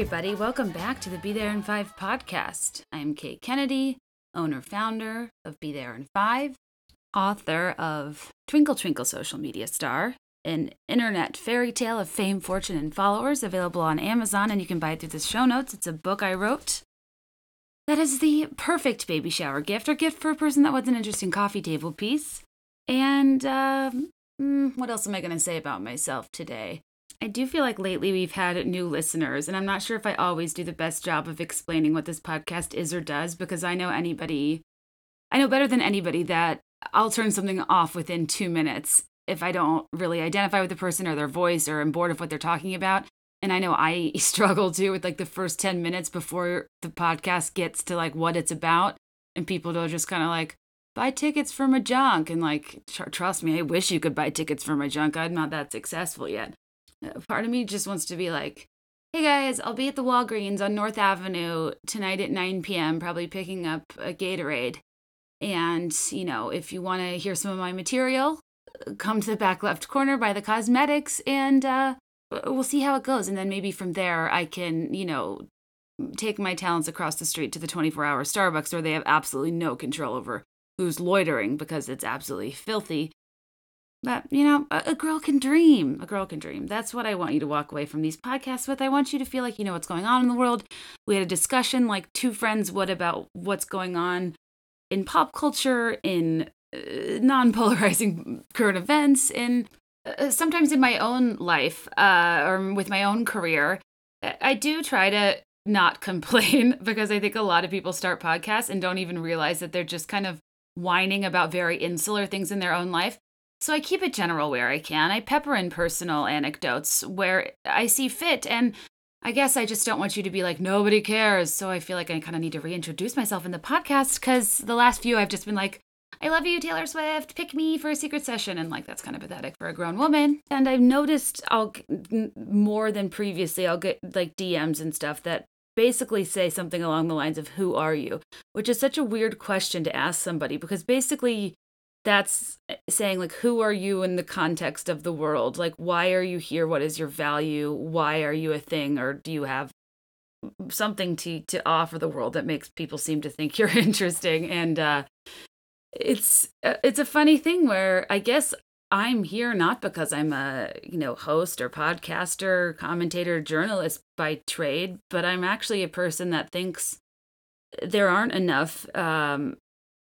everybody. Welcome back to the Be There in Five podcast. I'm Kate Kennedy, owner founder of Be There in Five, author of Twinkle Twinkle Social Media Star, an internet fairy tale of fame, fortune, and followers available on Amazon, and you can buy it through the show notes. It's a book I wrote that is the perfect baby shower gift or gift for a person that wants an interesting coffee table piece. And uh, what else am I going to say about myself today? I do feel like lately we've had new listeners, and I'm not sure if I always do the best job of explaining what this podcast is or does because I know anybody, I know better than anybody that I'll turn something off within two minutes if I don't really identify with the person or their voice or am bored of what they're talking about. And I know I struggle too with like the first 10 minutes before the podcast gets to like what it's about. And people will just kind of like, buy tickets for my junk. And like, tr- trust me, I wish you could buy tickets for my junk. I'm not that successful yet. Part of me just wants to be like, hey guys, I'll be at the Walgreens on North Avenue tonight at 9 p.m., probably picking up a Gatorade. And, you know, if you want to hear some of my material, come to the back left corner by the cosmetics and uh, we'll see how it goes. And then maybe from there, I can, you know, take my talents across the street to the 24 hour Starbucks where they have absolutely no control over who's loitering because it's absolutely filthy. But, you know, a, a, girl can dream. A girl can dream. That's what I want you to walk away from these podcasts with. I want you to feel like you know what's going on in the world. We had a discussion like two friends what about what's going on in pop culture, in uh, non polarizing current events, in uh, sometimes in my own life uh, or with my own career. I do try to not complain because I think a lot of people start podcasts and don't even realize that they're just kind of whining about very insular things in their own life. So I keep it general where I can. I pepper in personal anecdotes where I see fit. And I guess I just don't want you to be like, nobody cares. So I feel like I kind of need to reintroduce myself in the podcast because the last few I've just been like, I love you, Taylor Swift. Pick me for a secret session. And like, that's kind of pathetic for a grown woman. And I've noticed I'll more than previously, I'll get like DMs and stuff that basically say something along the lines of, Who are you? Which is such a weird question to ask somebody because basically that's eh, saying like who are you in the context of the world? Like why are you here? What is your value? Why are you a thing? Or do you have something to to offer the world that makes people seem to think you're interesting? And uh it's uh, it's a funny thing where i guess i'm here not because i'm a you know host or podcaster commentator journalist by trade but i'm actually a person that thinks there aren't enough um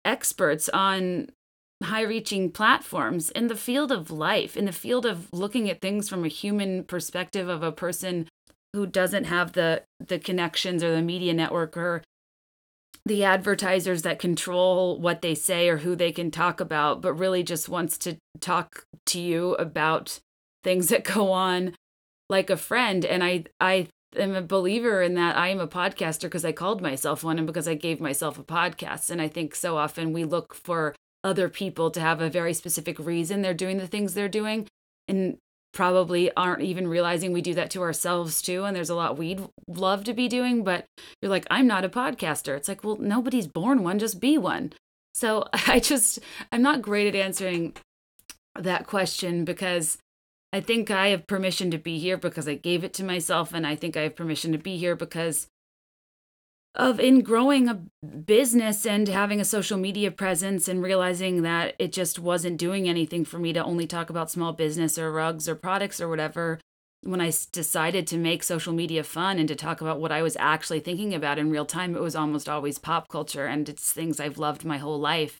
experts on high reaching platforms in the field of life, in the field of looking at things from a human perspective of a person who doesn't have the the connections or the media network or the advertisers that control what they say or who they can talk about, but really just wants to talk to you about things that go on like a friend. And I I am a believer in that I am a podcaster because I called myself one and because I gave myself a podcast. And I think so often we look for other people to have a very specific reason they're doing the things they're doing and probably aren't even realizing we do that to ourselves too and there's a lot we'd love to be doing but you're like I'm not a podcaster. It's like well nobody's born one just be one. So I just I'm not great at answering that question because I think I have permission to be here because I gave it to myself and I think I have permission to be here because of in growing a business and having a social media presence and realizing that it just wasn't doing anything for me to only talk about small business or rugs or products or whatever when i decided to make social media fun and to talk about what i was actually thinking about in real time it was almost always pop culture and it's things i've loved my whole life.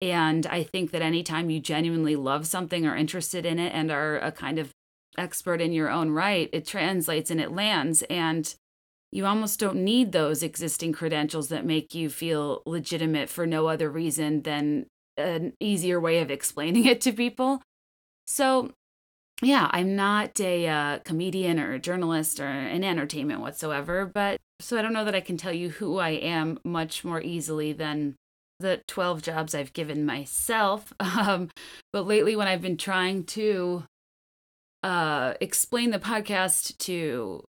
And i think that anytime you genuinely love something or interested in it and are a kind of expert in your own right it translates and it lands. And you almost don't need those existing credentials that make you feel legitimate for no other reason than an easier way of explaining it to people. So, yeah, I'm not a uh, comedian or a journalist or an entertainment whatsoever, but so I don't know that I can tell you who I am much more easily than the 12 jobs I've given myself. Um, but lately, when I've been trying to uh, explain the podcast to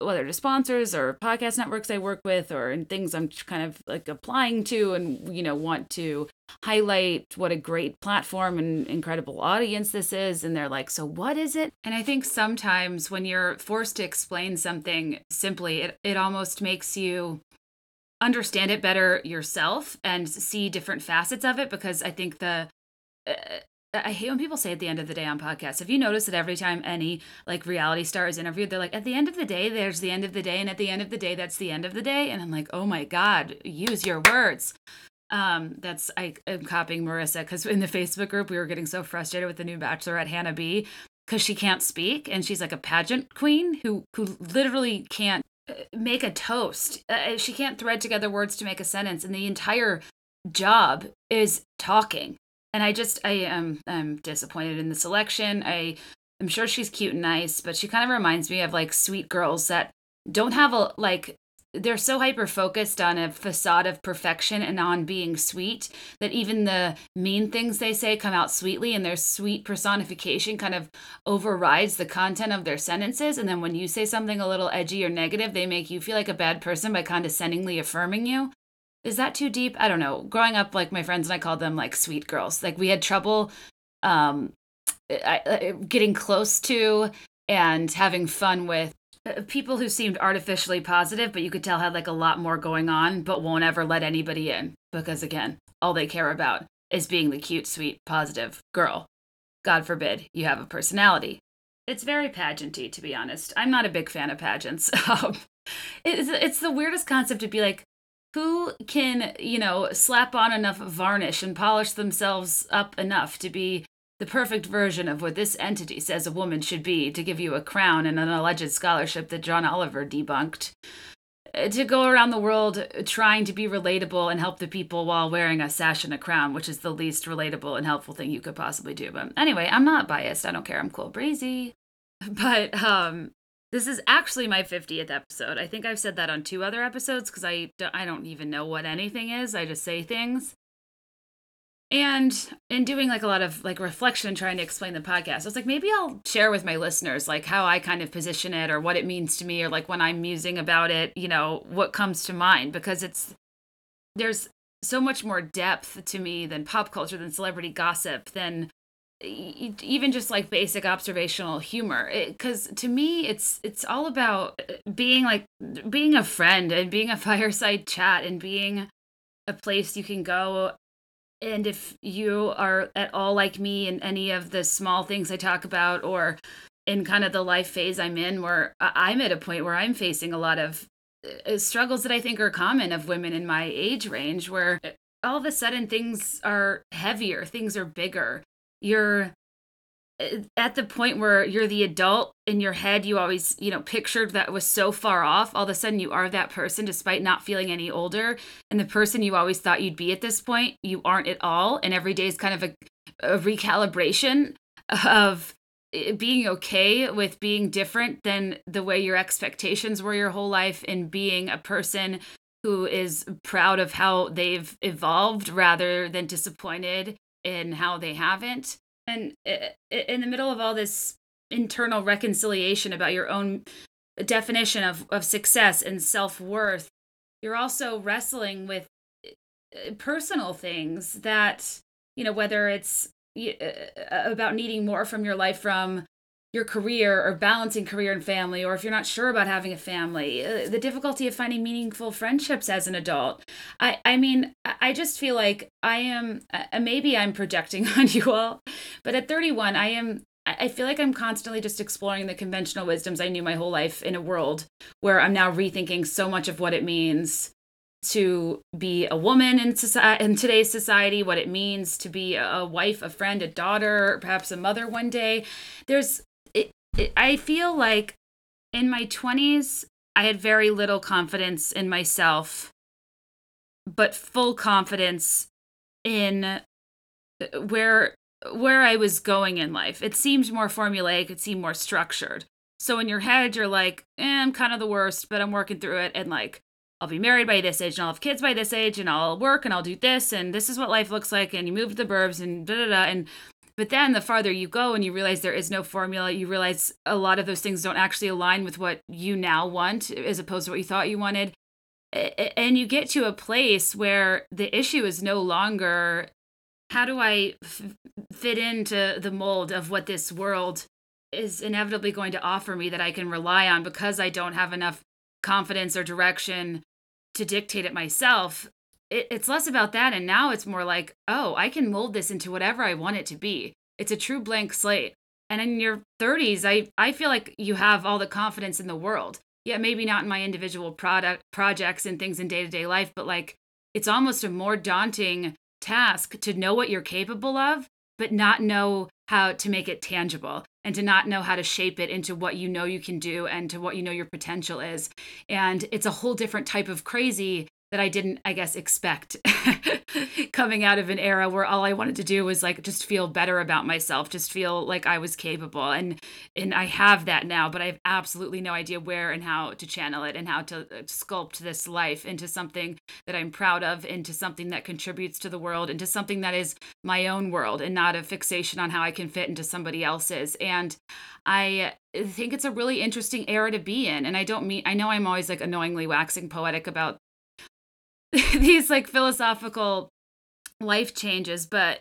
whether to sponsors or podcast networks I work with or in things I'm kind of like applying to and you know want to highlight what a great platform and incredible audience this is. And they're like so what is it? And I think sometimes when you're forced to explain something simply it it almost makes you understand it better yourself and see different facets of it because I think the uh, I hate when people say at the end of the day on podcasts. Have you noticed that every time any like reality star is interviewed, they're like, at the end of the day, there's the end of the day, and at the end of the day, that's the end of the day. And I'm like, oh my God, use your words. Um, that's I am copying Marissa because in the Facebook group we were getting so frustrated with the new bachelorette Hannah B because she can't speak and she's like a pageant queen who who literally can't uh, make a toast. Uh, she can't thread together words to make a sentence, and the entire job is talking and I just I am I'm disappointed in the selection. I I'm sure she's cute and nice, but she kind of reminds me of like sweet girls that don't have a like they're so hyper focused on a facade of perfection and on being sweet that even the mean things they say come out sweetly and their sweet personification kind of overrides the content of their sentences and then when you say something a little edgy or negative they make you feel like a bad person by condescendingly affirming you is that too deep? I don't know. Growing up, like my friends and I called them like sweet girls. Like we had trouble um, getting close to and having fun with uh, people who seemed artificially positive, but you could tell had like a lot more going on, but won't ever let anybody in because again, all they care about is being the cute, sweet, positive girl. God forbid you have a personality. It's very pageanty, to be honest. I'm not a big fan of pageants. Um, it's the weirdest concept to be like, who can, you know, slap on enough varnish and polish themselves up enough to be the perfect version of what this entity says a woman should be to give you a crown and an alleged scholarship that John Oliver debunked? Uh, to go around the world trying to be relatable and help the people while wearing a sash and a crown, which is the least relatable and helpful thing you could possibly do. But anyway, I'm not biased. I don't care. I'm cool breezy. But um this is actually my 50th episode. I think I've said that on two other episodes because I, I don't even know what anything is. I just say things. And in doing like a lot of like reflection trying to explain the podcast, I was like, maybe I'll share with my listeners like how I kind of position it or what it means to me or like when I'm musing about it, you know, what comes to mind because it's there's so much more depth to me than pop culture, than celebrity gossip, than even just like basic observational humor. Because to me it's it's all about uh, being like being a friend and being a fireside chat and being a place you can go. And if you are at all like me in any of the small things i talk about or in kind of the life phase i'm in where i'm at a point where i'm facing a lot of uh, struggles that i think are common of women in my age range where uh, all of a sudden things are heavier things are bigger you're eh, at the point where you're the adult in your head you always you know pictured that was so far off all of a sudden you are that person despite not feeling any older and the person you always thought you'd be at this point you aren't at all and every day is kind of a, a recalibration of eh, being okay with being different than the way your expectations were your whole life and being a person who is proud of how they've evolved rather than disappointed in how they haven't. And in the middle of all this internal reconciliation about your own definition of, of success and self worth, you're also wrestling with uh, personal things that, you know, whether it's uh, about needing more from your life from your career or balancing career and family, or if you're not sure about having a family, uh, the difficulty of finding meaningful friendships as an adult. I, I mean, I just feel like I am, uh, maybe I'm projecting on you all, but at 31, I am. I feel like I'm constantly just exploring the conventional wisdoms I knew my whole life in a world where I'm now rethinking so much of what it means to be a woman in society in today's society what it means to be a wife a friend a daughter perhaps a mother one day there's I feel like in my 20s, I had very little confidence in myself, but full confidence in uh, where where I was going in life. It seemed more formulaic, it seemed more structured. So in your head, you're like, eh, I'm kind of the worst, but I'm working through it. And like, I'll be married by this age and I'll have kids by this age and I'll work and I'll do this and this is what life looks like. And you move to the burbs and da da da. And But then the farther you go and you realize there is no formula, you realize a lot of those things don't actually align with what you now want as opposed to what you thought you wanted. And you get to a place where the issue is no longer how do I f- fit into the mold of what this world is inevitably going to offer me that I can rely on because I don't have enough confidence or direction to dictate it myself. It, it's less about that. And now it's more like, oh, I can mold this into whatever I want it to be. It's a true blank slate. And in your 30s, I, I feel like you have all the confidence in the world. Yeah, maybe not in my individual product projects and things in day to day life, but like it's almost a more daunting task to know what you're capable of, but not know how to make it tangible and to not know how to shape it into what you know you can do and to what you know your potential is. And it's a whole different type of crazy that I didn't, I guess, expect coming out of an era where all I wanted to do was like just feel better about myself, just feel like I was capable. And and I have that now, but I have absolutely no idea where and how to channel it and how to uh, sculpt this life into something that I'm proud of, into something that contributes to the world, into something that is my own world and not a fixation on how I can fit into somebody else's. And I think it's a really interesting era to be in. And I don't mean, I know I'm always like annoyingly waxing poetic about these like philosophical life changes, but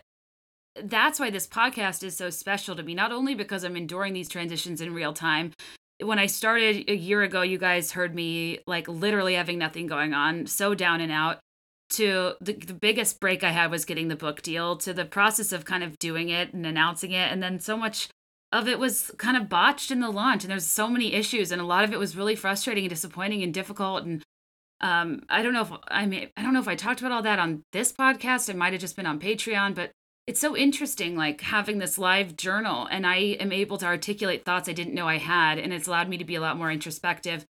that's why this podcast is so special to me. Not only because I'm enduring these transitions in real time. When I started a year ago, you guys heard me like literally having nothing going on, so down and out. To the, the biggest break I had was getting the book deal, to the process of kind of doing it and announcing it. And then so much of it was kind of botched in the launch. And there's so many issues. And a lot of it was really frustrating and disappointing and difficult. And um i don't know if i mean i don't know if i talked about all that on this podcast. It might have just been on patreon but it's so interesting like having this live journal and i am able to articulate thoughts i didn't know i had and it's allowed me to be a lot more introspective.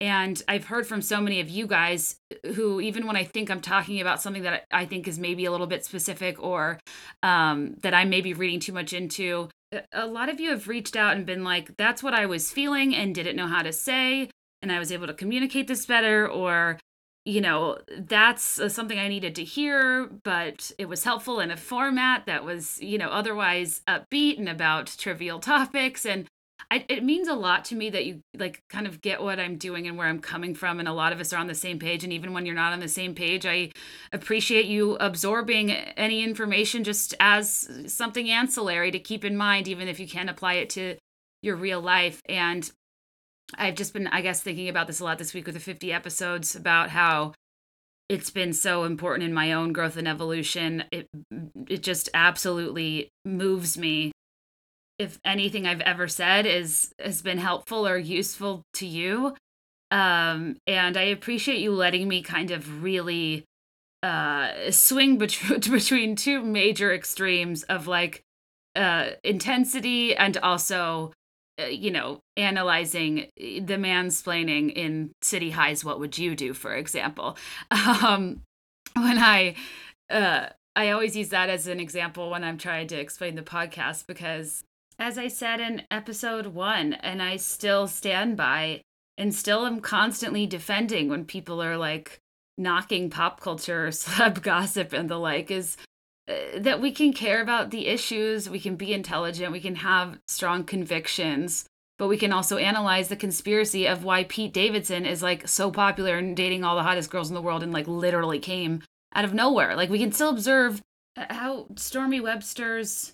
And i've heard from so many of you guys who even when i think i'm talking about something that i think is maybe a little bit specific or um, that i may be reading too much into a lot of you have reached out and been like that's what i was feeling and didn't know how to say and I was able to communicate this better, or, you know, that's uh, something I needed to hear, but it was helpful in a format that was, you know, otherwise upbeat and about trivial topics. And I, it means a lot to me that you like kind of get what I'm doing and where I'm coming from. And a lot of us are on the same page. And even when you're not on the same page, I appreciate you absorbing any information just as something ancillary to keep in mind, even if you can't apply it to your real life. And I've just been, I guess, thinking about this a lot this week with the 50 episodes about how it's been so important in my own growth and evolution. It it just absolutely moves me. If anything I've ever said is has been helpful or useful to you, um, and I appreciate you letting me kind of really uh, swing between between two major extremes of like uh, intensity and also you know, analyzing uh, the mansplaining in City Highs, what would you do, for example? Um, when I, uh, I always use that as an example when I'm trying to explain the podcast because, as I said in episode one, and I still stand by and still am constantly defending when people are like knocking pop culture, celeb gossip, and the like, is uh, that we can care about the issues, we can be intelligent, we can have strong convictions, but we can also analyze the conspiracy of why Pete Davidson is like so popular and dating all the hottest girls in the world and like literally came out of nowhere. Like we can still observe uh, how Stormi Webster's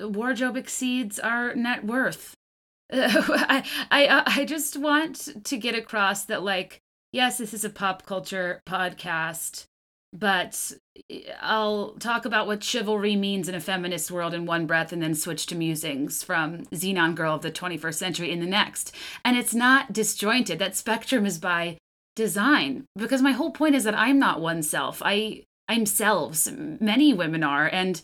wardrobe exceeds our net worth. I, I uh, I just want to get across that like yes, this is a pop culture podcast but eh, I'll talk about what chivalry means in a feminist world in one breath and then switch to musings from Zenon Girl of the 21st century in the next. And it's not disjointed. That spectrum is by design because my whole point is that I'm not one self. I I'm selves. Many women are and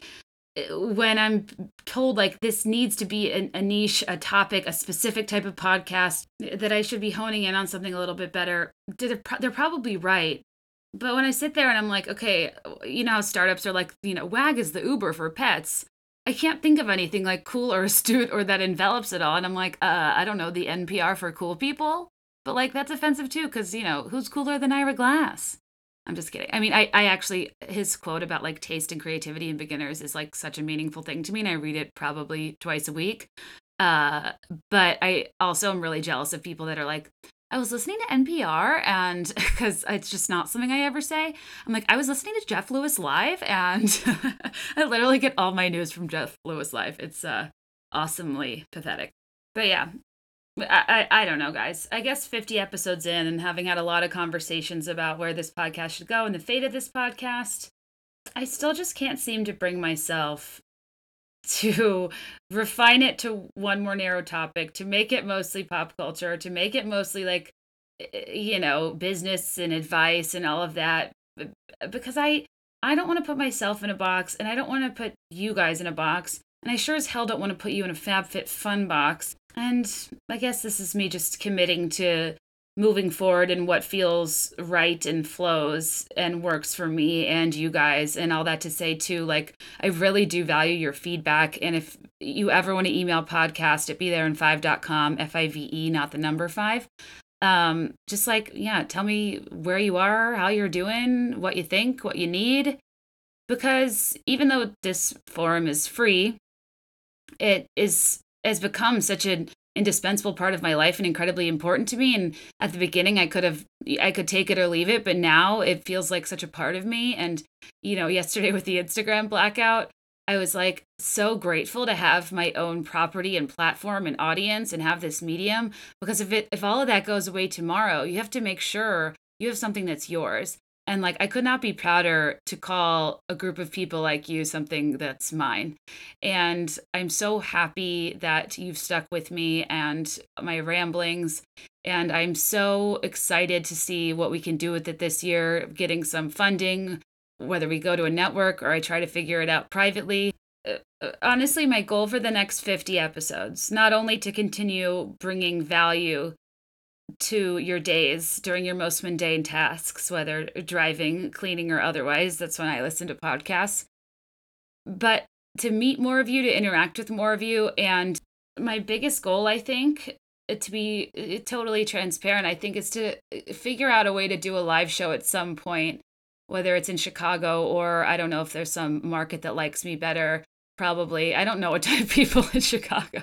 eh, when I'm told like this needs to be a, a niche, a topic, a specific type of podcast, eh, that I should be honing in on something a little bit better, they're, they're probably right but when I sit there and I'm like, okay, you know how startups are like, you know, WAG is the Uber for pets. I can't think of anything like cool or astute or that envelops it all. And I'm like, uh, I don't know, the NPR for cool people. But like, that's offensive too, because, you know, who's cooler than Ira Glass? I'm just kidding. I mean, I, I actually, his quote about like taste and creativity in beginners is like such a meaningful thing to me. And I read it probably twice a week. Uh, but I also am really jealous of people that are like, I was listening to NPR and because it's just not something I ever say. I'm like, I was listening to Jeff Lewis live and I literally get all my news from Jeff Lewis live. It's uh, awesomely pathetic. But yeah, I, I, I don't know, guys. I guess 50 episodes in and having had a lot of conversations about where this podcast should go and the fate of this podcast, I still just can't seem to bring myself to refine it to one more narrow topic, to make it mostly pop culture, to make it mostly like, eh, eh, you know, business and advice and all of that. Because I, I don't want to put myself in a box and I don't want to put you guys in a box. And I sure as hell don't want to put you in a FabFitFun box. And I guess this is me just committing to moving forward and what feels right and flows and works for me and you guys and all that to say too like i really do value your feedback. And if you ever want to email podcast at be there in 5.com f-i-v-e not the number five um just like yeah tell me where you are how you're doing what you think what you need. Because even though this forum is free it is has become such an indispensable part of my life and incredibly important to me and at the beginning I could have I could take it or leave it but now it feels like such a part of me and you know yesterday with the Instagram blackout I was like so grateful to have my own property and platform and audience and have this medium because if it if all of that goes away tomorrow you have to make sure you have something that's yours and like, I could not be prouder to call a group of people like you something that's mine. And I'm so happy that you've stuck with me and my ramblings. And I'm so excited to see what we can do with it this year, getting some funding, whether we go to a network or I try to figure it out privately uh, uh, honestly my goal for the next 50 episodes not only to continue bringing value to your days during your most mundane tasks, whether driving, cleaning, or otherwise. That's when I listen to podcasts. But to meet more of you, to interact with more of you. And my biggest goal, I think, uh, to be uh, totally transparent, I think is to uh, figure out a way to do a live show at some point, whether it's in Chicago or I don't know if there's some market that likes me better probably i don't know what type of people in chicago.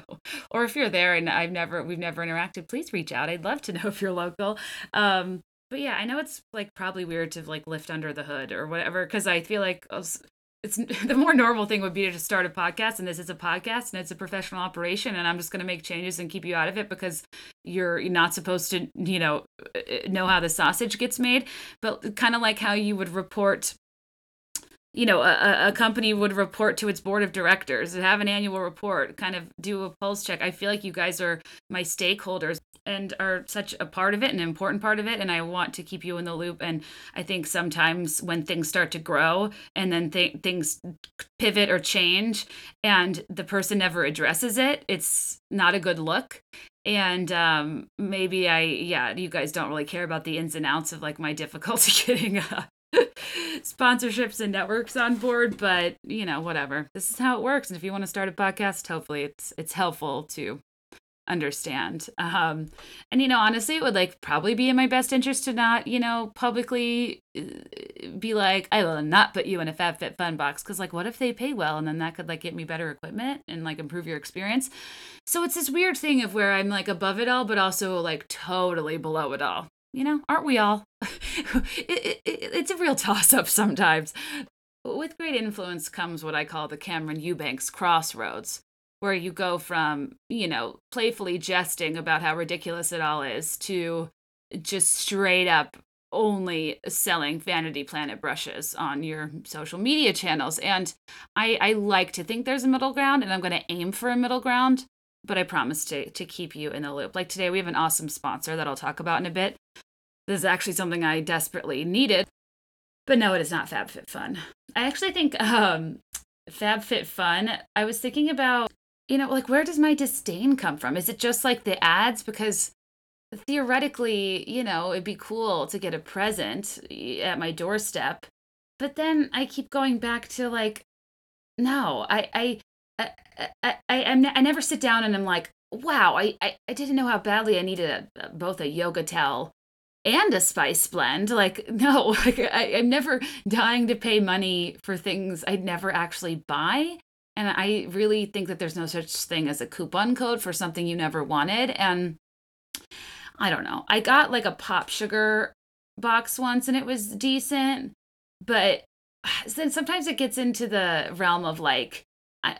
Or if you're there and i've never we've never interacted please reach out. I'd love to know if you're local. Um but yeah i know it's like probably weird to like lift under the hood or whatever because i feel like it's the more normal thing would be to just start a podcast and this is a podcast and it's a professional operation and i'm just going to make changes and keep you out of it because you're not supposed to you know know how the sausage gets made. But kind of like how you would report you know a, a company would report to its board of directors have an annual report kind of do a pulse check. I feel like you guys are my stakeholders and are such a part of it an important part of it and i want to keep you in the loop. And i think sometimes when things start to grow and then th- things pivot or change and the person never addresses it it's not a good look. And um, maybe i yeah you guys don't really care about the ins and outs of like my difficulty getting uh, sponsorships and networks on board, but you know, whatever. This is how it works. And if you want to start a podcast, hopefully it's it's helpful to understand. Um and you know, honestly, it would like probably be in my best interest to not, you know, publicly uh, be like, I will not put you in a FabFitFun box cuz like what if they pay well and then that could like get me better equipment and like improve your experience. So it's this weird thing of where I'm like above it all but also like totally below it all. You know, aren't we all? it, it, it's a real toss up sometimes. With great influence comes what I call the Cameran Eubanks crossroads, where you go from, you know, playfully jesting about how ridiculous it all is to just straight up only selling Vanity Planet brushes on your social media channels. And I, I like to think there's a middle ground, and I'm going to aim for a middle ground, but I promise to, to keep you in the loop. Like today, we have an awesome sponsor that I'll talk about in a bit. This is actually something I desperately needed. But no, it is not FabFitFun. I actually think um, FabFitFun, I was thinking about, you know, like where does my disdain come from? Is it just like the ads? Because theoretically, you know, it'd be cool to get a present at my doorstep. But then I keep going back to like, no, I, I, I, I, I, I never sit down and I'm like, wow, I, I, I didn't know how badly I needed a, both a yoga towel and a spice blend. Like, no, like, I, I'm never dying to pay money for things I'd never actually buy. And I really think that there's no such thing as a coupon code for something you never wanted. And I don't know. I got like a pop sugar box once and it was decent, but then sometimes it gets into the realm of like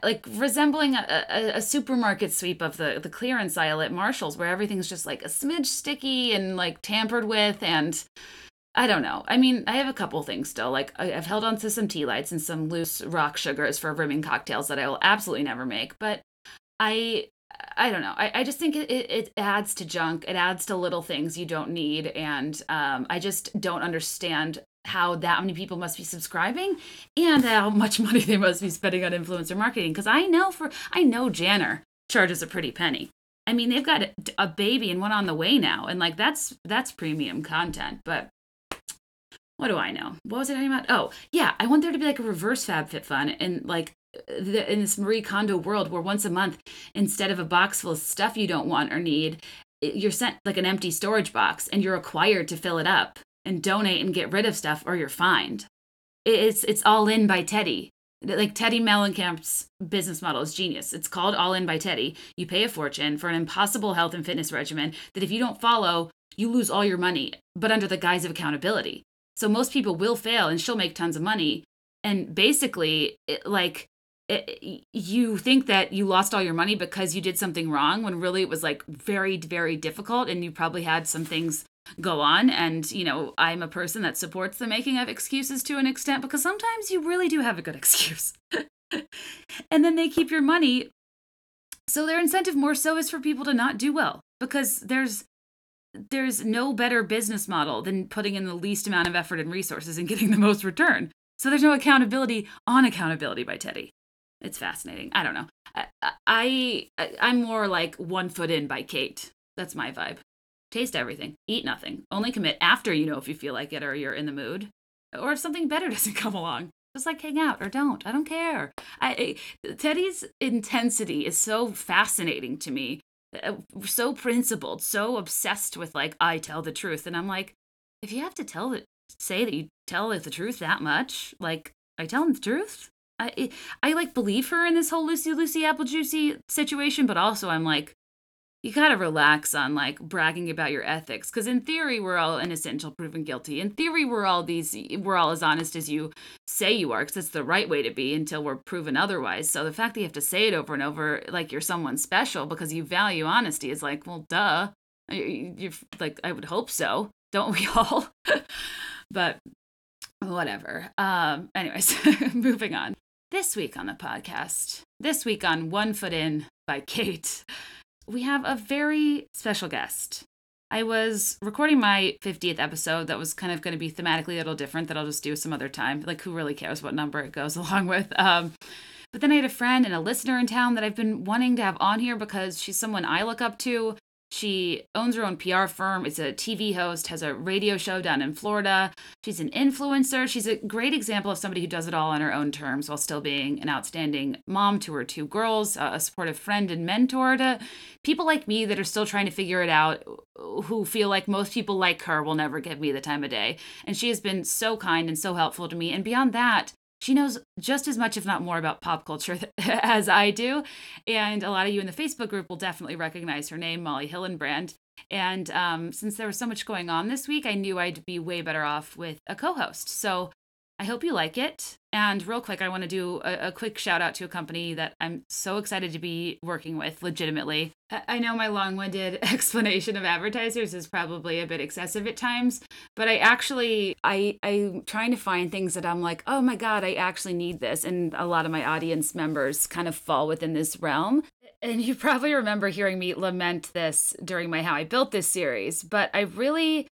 like resembling a, a, a, supermarket sweep of the the clearance aisle at Marshalls, where everything's just like a smidge sticky and like tampered with, and I don't know. I mean, I have a couple things still. Like I've held on to some tea lights and some loose rock sugars for rimming cocktails that I will absolutely never make, but I. I don't know. I, I just think it, it, it adds to junk. It adds to little things you don't need. And um, I just don't understand how that many people must be subscribing and how much money they must be spending on influencer marketing. Because i know for i know janner charges a pretty penny. I mean they've got a, baby and one on the way now and like that's that's premium content but what do i know? What was i talking about? Oh yeah i want there to be like a reverse fabfitfun and like the, in this marie kondo world where once a month instead of a box full of stuff you don't want or need you're sent like an empty storage box and you're required to fill it up and donate and get rid of stuff or you're fined. It's it's all in by Teddy. Like Teddy Mellencamp's business model is genius. It's called All In by Teddy. You pay a fortune for an impossible health and fitness regimen that if you don't follow, you lose all your money, but under the guise of accountability. So most people will fail and she'll make tons of money. And basically, it, like it, you think that you lost all your money because you did something wrong when really it was like very very difficult and you probably had some things go on. And you know i'm a person that supports the making of excuses to an extent because sometimes you really do have a good excuse. And then they keep your money. So their incentive more so is for people to not do well because there's there's no better business model than putting in the least amount of effort and resources and getting the most return. So there's no accountability on accountability by teddy. It's fascinating. I don't know. I, I i'm more like one foot in by kate. That's my vibe Taste everything, eat nothing. Only commit after you know if you feel like it or you're in the mood, or if something better doesn't come along. Just like hang out or don't. I don't care. I, Teddy's intensity is so fascinating to me. Uh, so principled, so obsessed with like I tell the truth, and I'm like, if you have to tell the say that you tell the truth that much, like I tell him the truth. I I like believe her in this whole Lucy Lucy Apple Juicy situation, but also I'm like, you gotta relax on like bragging about your ethics because in theory we're all innocent until proven guilty. In theory we're all these we're all as honest as you say you are because it's the right way to be until we're proven otherwise. So the fact that you have to say it over and over like you're someone special because you value honesty is like well duh. You're like i would hope so. Don't we all? But whatever. Um anyways moving on. This week on the podcast this week on one foot in by kate we have a very special guest. I was recording my 50th episode that was kind of going to be thematically a little different that I'll just do some other time. Like, who really cares what number it goes along with? Um, but then I had a friend and a listener in town that I've been wanting to have on here because she's someone I look up to. She owns her own PR firm, is a TV host, has a radio show down in Florida. She's an influencer. She's a great example of somebody who does it all on her own terms while still being an outstanding mom to her two girls, uh, a supportive friend and mentor to people like me that are still trying to figure it out, uh, who feel like most people like her will never give me the time of day. And she has been so kind and so helpful to me. And beyond that, she knows just as much, if not more, about pop culture as I do. And a lot of you in the Facebook group will definitely recognize her name, Molly Hillenbrand. And um, since there was so much going on this week, I knew I'd be way better off with a co host. So I hope you like it. And real quick, I want to do a, a, quick shout out to a company that I'm so excited to be working with legitimately. I know my long winded explanation of advertisers is probably a bit excessive at times, but I actually, I, I'm trying to find things that I'm like, oh my God, I actually need this. And a lot of my audience members kind of fall within this realm. And you probably remember hearing me lament this during my How I Built This series, but I really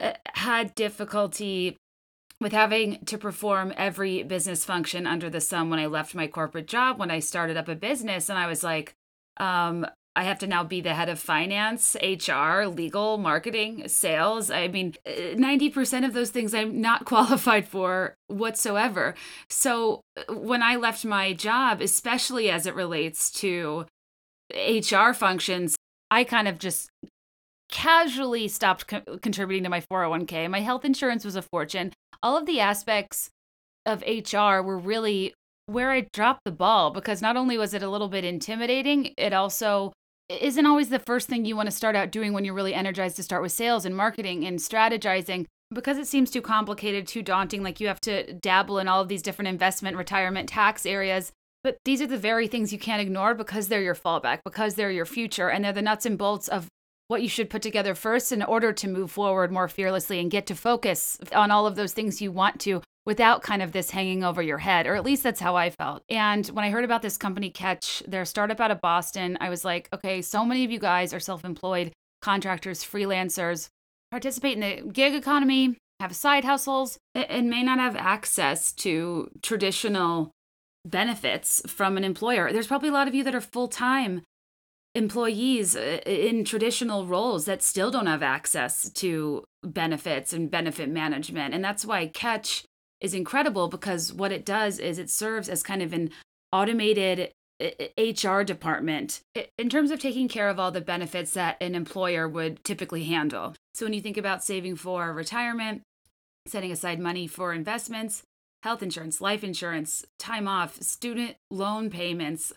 uh, had difficulty with having to perform every business function under the sun when I left my corporate job, when I started up a business, and I was like, um, I have to now be the head of finance, HR, legal, marketing, sales. I mean, 90% of those things I'm not qualified for whatsoever. So when I left my job, especially as it relates to HR functions, I kind of just casually stopped co- contributing to my 401k. My health insurance was a fortune. All of the aspects of HR were really where I dropped the ball because not only was it a little bit intimidating, it also isn't always the first thing you want to start out doing when you're really energized to start with sales and marketing and strategizing because it seems too complicated, too daunting, like you have to dabble in all of these different investment, retirement, tax areas. But these are the very things you can't ignore because they're your fallback, because they're your future, and they're the nuts and bolts of what you should put together first in order to move forward more fearlessly and get to focus on all of those things you want to without kind of this hanging over your head, or at least that's how I felt. And when I heard about this company, Catch, their startup out of Boston, I was like, okay, so many of you guys are self employed contractors, freelancers, participate in the gig economy, have side hustles, and may not have access to traditional benefits from an employer. There's probably a lot of you that are full time employees uh, in traditional roles that still don't have access to benefits and benefit management. And that's why Catch is incredible because what it does is it serves as kind of an automated HR department in terms of taking care of all the benefits that an employer would typically handle. So when you think about saving for retirement, setting aside money for investments, health insurance, life insurance, time off, student loan payments,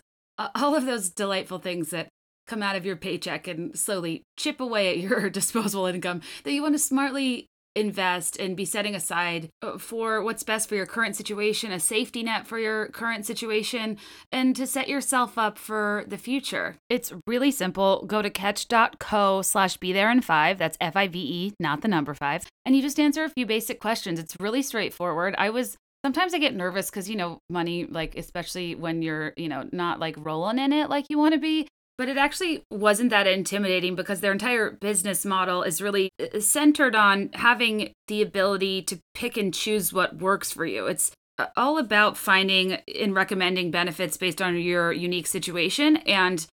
all of those delightful things that come out of your paycheck and slowly chip away at your disposable income that you want to smartly invest and be setting aside uh, for what's best for your current situation, a safety net for your current situation, and to set yourself up for the future. It's really simple. Go to catch.co slash be there in five. That's F I V E, not the number five. And you just answer a few basic questions. It's really straightforward. I was sometimes I get nervous because, you know, money, like, especially when you're, you know, not like rolling in it like you want to be. But it actually wasn't that intimidating because their entire business model is really uh, centered on having the ability to pick and choose what works for you. It's uh, all about finding and recommending benefits based on your unique situation and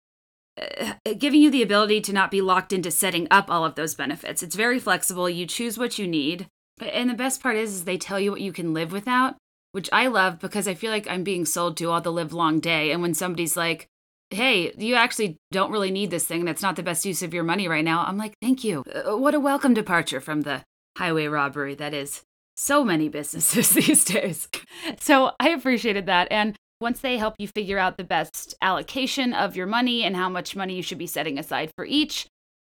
uh, giving you the ability to not be locked into setting up all of those benefits. It's very flexible. You choose what you need. And the best part is, is they tell you what you can live without, which I love because I feel like I'm being sold to all the live long day. And when somebody's like, hey, you actually don't really need this thing and it's not the best use of your money right now. I'm like, thank you. Uh, what a welcome departure from the highway robbery that is so many businesses these days. So I appreciated that. And once they help you figure out the best allocation of your money and how much money you should be setting aside for each,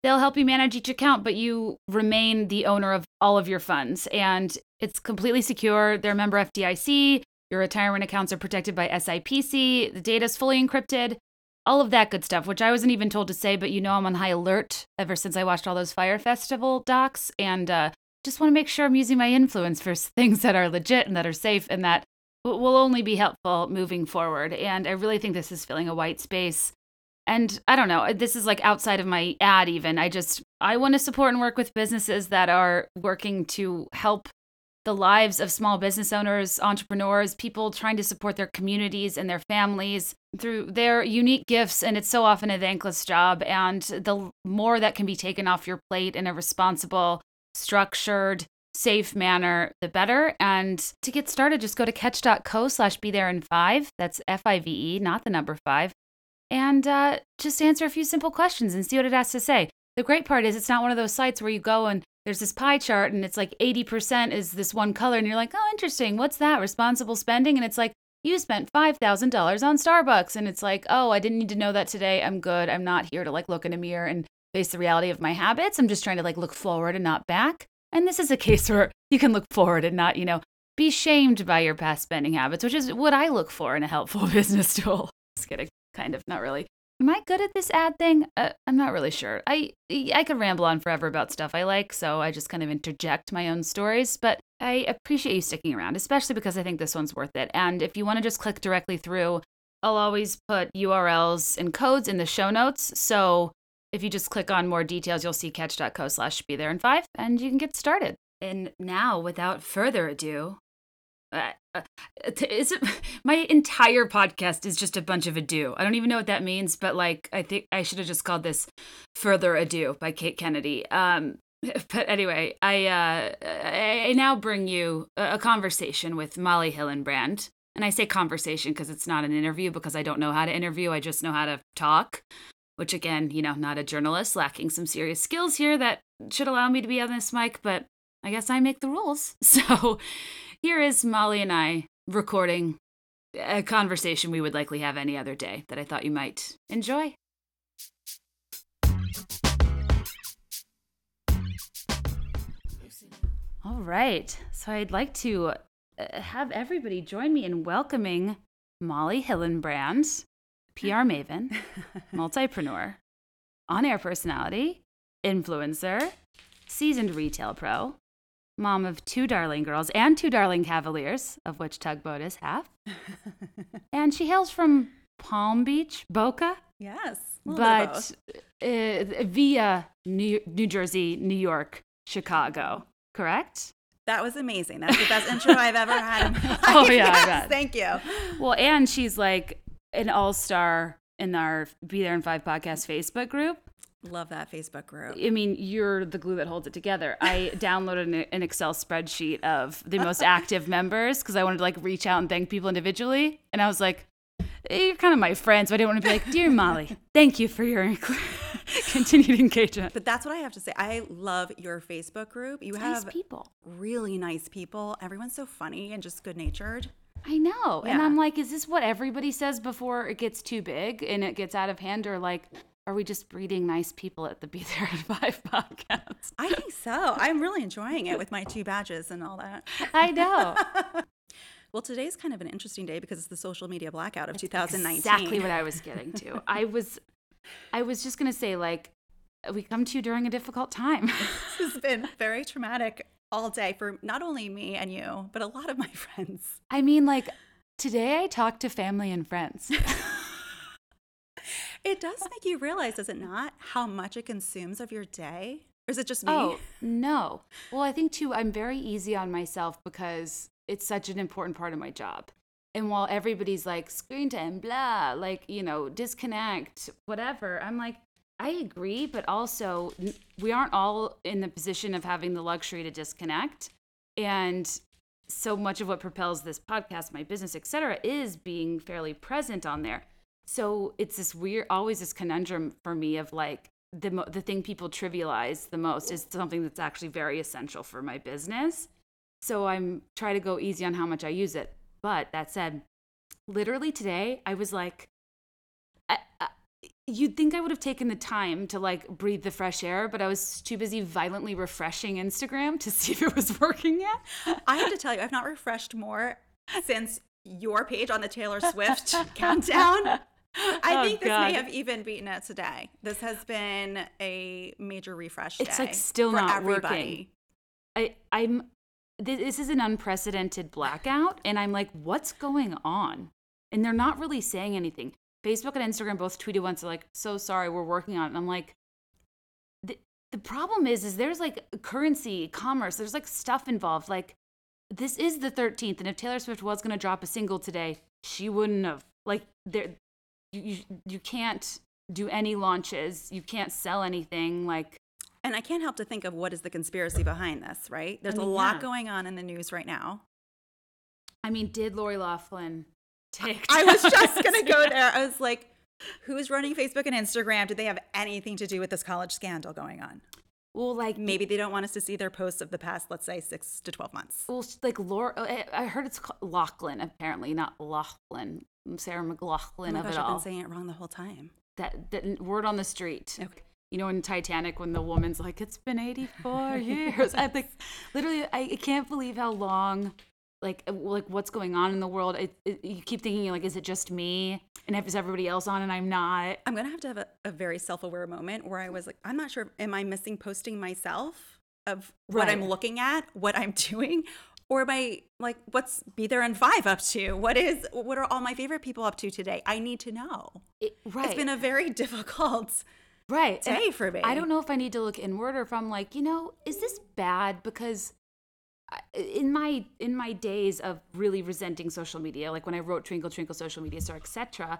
they'll help you manage each account, but you remain the owner of all of your funds. And it's completely secure. They're member FDIC. Your retirement accounts are protected by SIPC. The data is fully encrypted all of that good stuff, which I wasn't even told to say, but you know I'm on high alert ever since I watched all those Fire Festival docs and uh, just want to make sure I'm using my influence for things that are legit and that are safe and that will only be helpful moving forward. And I really think this is filling a white space. And I don't know, this is like outside of my ad, even. I just, I want to support and work with businesses that are working to help the lives of small business owners, entrepreneurs, people trying to support their communities and their families through their unique gifts. And it's so often a thankless job. And the more that can be taken off your plate in a responsible, structured, safe manner, the better. And to get started, just go to catch.co slash be there in five. That's F I V E, not the number five. And uh, just answer a few simple questions and see what it has to say. The great part is it's not one of those sites where you go and there's this pie chart and it's like 80% is this one color and you're like, "Oh, interesting. What's that? Responsible spending?" And it's like, "You spent $5,000 on Starbucks." And it's like, "Oh, I didn't need to know that today. I'm good. I'm not here to like look in a mirror and face the reality of my habits. I'm just trying to like look forward and not back." And this is a case where you can look forward and not, you know, be shamed by your past spending habits, which is what I look for in a helpful business tool. Just kidding. Kind of, not really. Am I good at this ad thing? Uh, I'm not really sure. I I could ramble on forever about stuff I like, so I just kind of interject my own stories, but I appreciate you sticking around, especially because I think this one's worth it. And if you want to just click directly through, I'll always put URLs and codes in the show notes. So if you just click on more details, you'll see catch.co slash be there in five and you can get started. And now, without further ado, uh, uh, is it my entire podcast is just a bunch of ado. I don't even know what that means, but like I think I should have just called this "Further Ado" by Kate Kennedy. Um, but anyway, I uh, I now bring you a conversation with Molly Hillenbrand, and I say conversation because it's not an interview because I don't know how to interview. I just know how to talk. which again, you know, not a journalist, lacking some serious skills here that should allow me to be on this mic, but I guess I make the rules. So here is Molly and I recording a conversation we would likely have any other day that I thought you might enjoy. All right. So I'd like to uh, have everybody join me in welcoming Molly Hillenbrand, PR maven, multipreneur, on air personality, influencer, seasoned retail pro, mom of two darling girls and two darling cavaliers, of which Tugboat is half. and she hails from Palm Beach, Boca. Yes. But uh, via New, New Jersey, New York, Chicago, correct? That was amazing. That's the best intro I've ever had. oh yeah, yes, thank you. Well, and she's like an all-star in our Be There in Five podcast Facebook group. Love that Facebook group. I mean, you're the glue that holds it together. I downloaded an, Excel spreadsheet of the most active members because I wanted to like reach out and thank people individually. And I was like, you're kind of my friend, so I didn't want to be like, dear Molly, thank you for your continued engagement. But that's what I have to say. I love your Facebook group. You have nice people, really nice people. Everyone's so funny and just good natured. I know, yeah. and I'm like, is this what everybody says before it gets too big and it gets out of hand, or like? Are we just breeding nice people at the Be There at Five podcast? I think so. I'm really enjoying it with my two badges and all that. I know. Well, today's kind of an interesting day because it's the social media blackout of That's 2019. Exactly what I was getting to. I was, I was just gonna say like, we come to you during a difficult time. this has been very traumatic all day for not only me and you, but a lot of my friends. I mean, like today I talked to family and friends. it does make you realize, does it not, how much it consumes of your day? Or is it just me? Oh, no. Well, I think too, I'm very easy on myself because it's such an important part of my job. And while everybody's like screen time, blah, like, you know, disconnect, whatever, I'm like, I agree, but also we aren't all in the position of having the luxury to disconnect. And so much of what propels this podcast, my business, et cetera, is being fairly present on there. So it's this weird, always this conundrum for me of like, the, the thing people trivialize the most is something that's actually very essential for my business. So I'm trying to go easy on how much I use it. But that said, literally today, I was like, I, I, you'd think I would have taken the time to like breathe the fresh air, but I was too busy violently refreshing Instagram to see if it was working yet. I have to tell you, I've not refreshed more since your page on the Taylor Swift countdown. I oh, think this God. may have even beaten it today. This has been a major refresh. It's like still not everybody. working. I I'm this is an unprecedented blackout and i'm like what's going on? And they're not really saying anything. Facebook and instagram both tweeted once like so sorry we're working on it. And i'm like the, the problem is is there's like currency commerce there's like stuff involved. Like this is the 13th and if taylor swift was going to drop a single today she wouldn't have. Like there you, you you can't do any launches you can't sell anything. Like and I can't help to think of what is the conspiracy behind this, right? There's I mean, a lot yeah. going on in the news right now. I mean, did Lori Loughlin take? I was just going to go there. I was like, who's running Facebook and Instagram? Did they have anything to do with this college scandal going on? Well, like maybe they don't want us to see their posts of the past, let's say, six to twelve months. Well, like Laura, oh, eh, I heard it's Lachlan apparently, not Laughlin, Sarah McLachlan oh my of gosh, it all. I've been saying it wrong the whole time. That, that word on the street. Okay you know, in Titanic when the woman's like, "It's been 84 years." I think, literally, I can't believe how long, like, uh, like what's going on in the world. It, it, you keep thinking, like, is it just me, and if is everybody else on, and I'm not? I'm gonna have to have a, a very self-aware moment where I was like, I'm not sure, am I missing posting myself of what right. I'm looking at, what I'm doing, or am I like, what's be there in five up to? What is, what are all my favorite people up to today? I need to know. It, right. It's been a very difficult right day for me. I don't know if I need to look inward or if I'm like, you know, is this bad? Because in my in my days of really resenting social media, like when I wrote Twinkle Twinkle Social Media Star, etc.,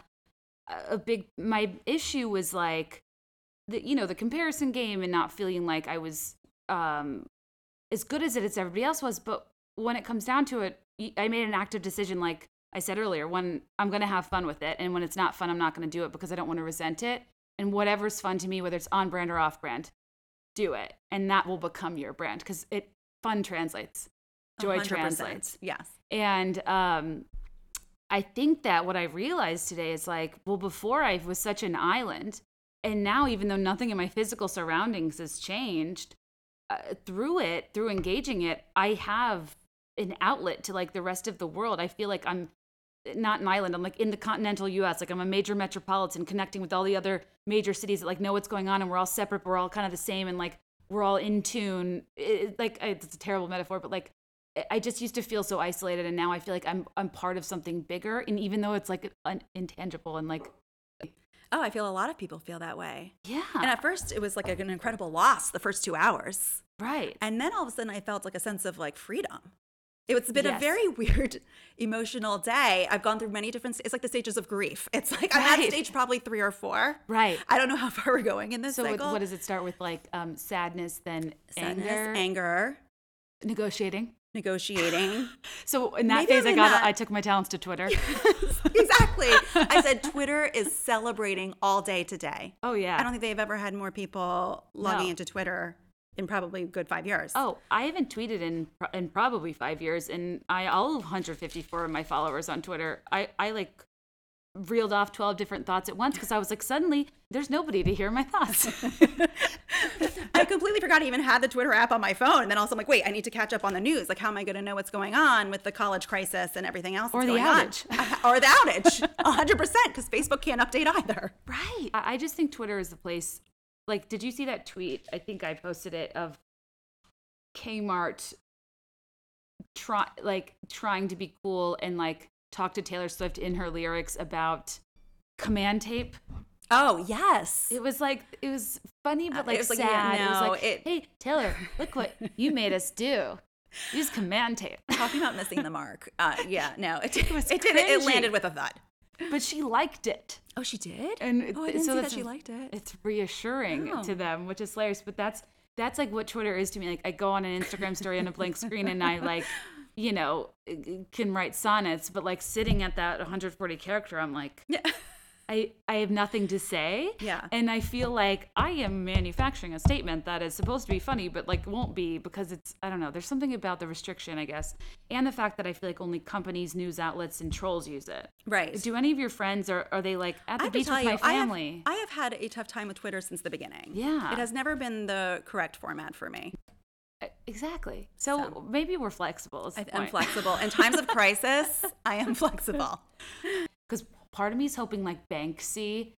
a big my issue was like the you know the comparison game and not feeling like I was um as good as it as everybody else was. But when it comes down to it, I made an active decision like I said earlier, when I'm going to have fun with it. And when it's not fun, I'm not going to do it because I don't want to resent it and whatever's fun to me, whether it's on brand or off brand, do it. And that will become your brand because it fun translates, joy 100%. translates. Yes. And um, I think that what I realized today is like, well, before I was such an island, and now even though nothing in my physical surroundings has changed, uh, through it, through engaging it, I have an outlet to like the rest of the world. I feel like I'm not an island. I'm like in the continental U.S. Like I'm a major metropolitan connecting with all the other major cities that like know what's going on, and we're all separate. But we're all kind of the same, and like we're all in tune. It, like it's a terrible metaphor, but like I just used to feel so isolated, and now I feel like I'm I'm part of something bigger. And even though it's like un- intangible and like Oh, I feel a lot of people feel that way. yeah, And at first, it was like an incredible loss the first two hours. right, And then all of a sudden, I felt like a sense of like freedom. It's been a very weird emotional day. I've gone through many different. It's like the stages of grief. It's like I'm at stage probably three or four. right. I don't know how far we're going in this So what, cycle. what does it start with? Like um, sadness, then Sadness, anger, anger, negotiating. negotiating. So in that Maybe phase, I got that- I took my talents to Twitter. exactly. I said Twitter is celebrating all day today. Oh yeah. I don't think they've ever had more people logging No. into Twitter in probably a good five years. Oh, I haven't tweeted in in probably five years, and I all 154 of my followers on Twitter. I I like reeled off 12 different thoughts at once because I was like, suddenly there's nobody to hear my thoughts. I completely forgot I even had the Twitter app on my phone. And then also I'm like, wait, I need to catch up on the news. Like, how am I going to know what's going on with the college crisis and everything else? Or the outage. or the outage. 100% because Facebook can't update either. right. I I just think Twitter is the place. Like, did you see that tweet? I think I posted it of Kmart try like trying to be cool and like talk to Taylor Swift in her lyrics about command tape. Oh, yes. It was like it was funny but Uh, like it was like, sad. yeah, it was no, like, it- hey Taylor, look what you made us do. Use command tape. Talking about missing the mark. Uh, yeah, no, it, it, was it did. It landed with a thud. But she liked it. Oh, she did? And oh, I didn't so see that she liked it. It's reassuring Oh. to them, which is hilarious. But that's that's like what Twitter is to me. Like I go on an Instagram story on a blank screen and I like, you know, uh, can write sonnets, but like sitting at that 140 character, I'm like, Yeah. I, I have nothing to say. Yeah. And I feel like I am manufacturing a statement that is supposed to be funny, but like won't be because it's, I don't know, there's something about the restriction, I guess. And the fact that I feel like only companies, news outlets, and trolls use it. Right. Do any of your friends, or are they like at the beach with you, my I have- family? I have, had a tough time with Twitter since the beginning. Yeah. It has never been the correct format for me. Exactly. So, So- maybe we're flexible. I, I'm flexible. In times of crisis, I am flexible. Because part of me is hoping like Banksy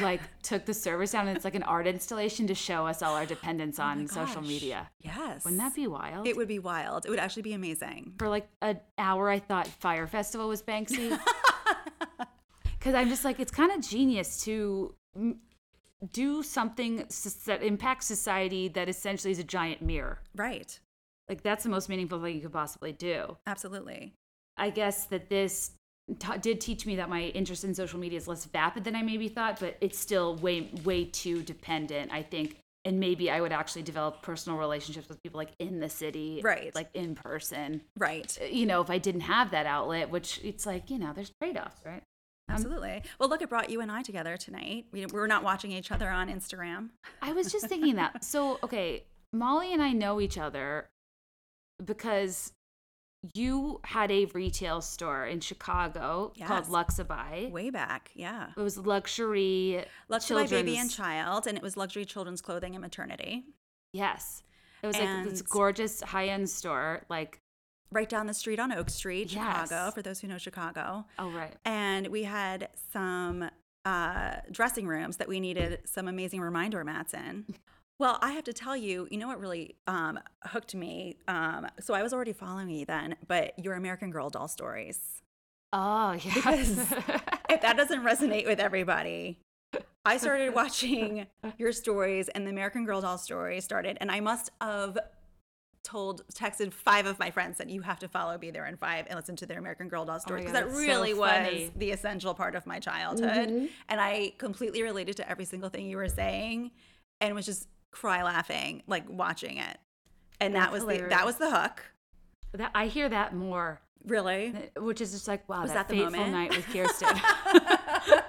like took the servers down and it's like an art installation to show us all our dependence Oh on social media. Yes. Wouldn't that be wild? It would be wild. It would actually be amazing. For like an hour, I thought Fire Festival was Banksy. Because I'm just like, it's kind of genius to do something s- that impacts society that essentially is a giant mirror. Right. Like, that's the most meaningful thing you could possibly do. Absolutely. I guess that this ta did teach me that my interest in social media is less vapid than I maybe thought, but it's still way way too dependent. I think, and maybe I would actually develop personal relationships with people like in the city, Right. Like in person. Right. Uh, you know, if I didn't have that outlet, which it's like you know, there's trade offs, right? Um, Absolutely. Well, look, it brought you and I together tonight. We, we're not watching each other on Instagram. I was just thinking that. So, okay, Molly and I know each other because you had a retail store in Chicago called Yes. Luxaby. Way back. Yeah. It was luxury, Luxury Baby and Child, and it was luxury children's clothing and maternity. Yes, it was like this gorgeous high-end store. Like, Right down the street on Oak Street, Chicago, Yes. for those who know Chicago. oh right, And we had some uh, dressing rooms that we needed some amazing reminder mats in. Well, I have to tell you, you know what really um, hooked me? Um, so I was already following you then, but your American Girl doll stories. oh yes. Because if that doesn't resonate with everybody, I started watching your stories and the American Girl doll story started, and I must have told, texted five of my friends that you have to follow Be There in Five and listen to their American Girl doll stories because that that's so really was the essential part of my childhood, and I completely related to every single thing you were saying, and was just cry laughing like watching it, and that That's was the that was the hook. that, I hear that more, Really. which is just like wow, Was that, that the fateful moment? night with Kirsten.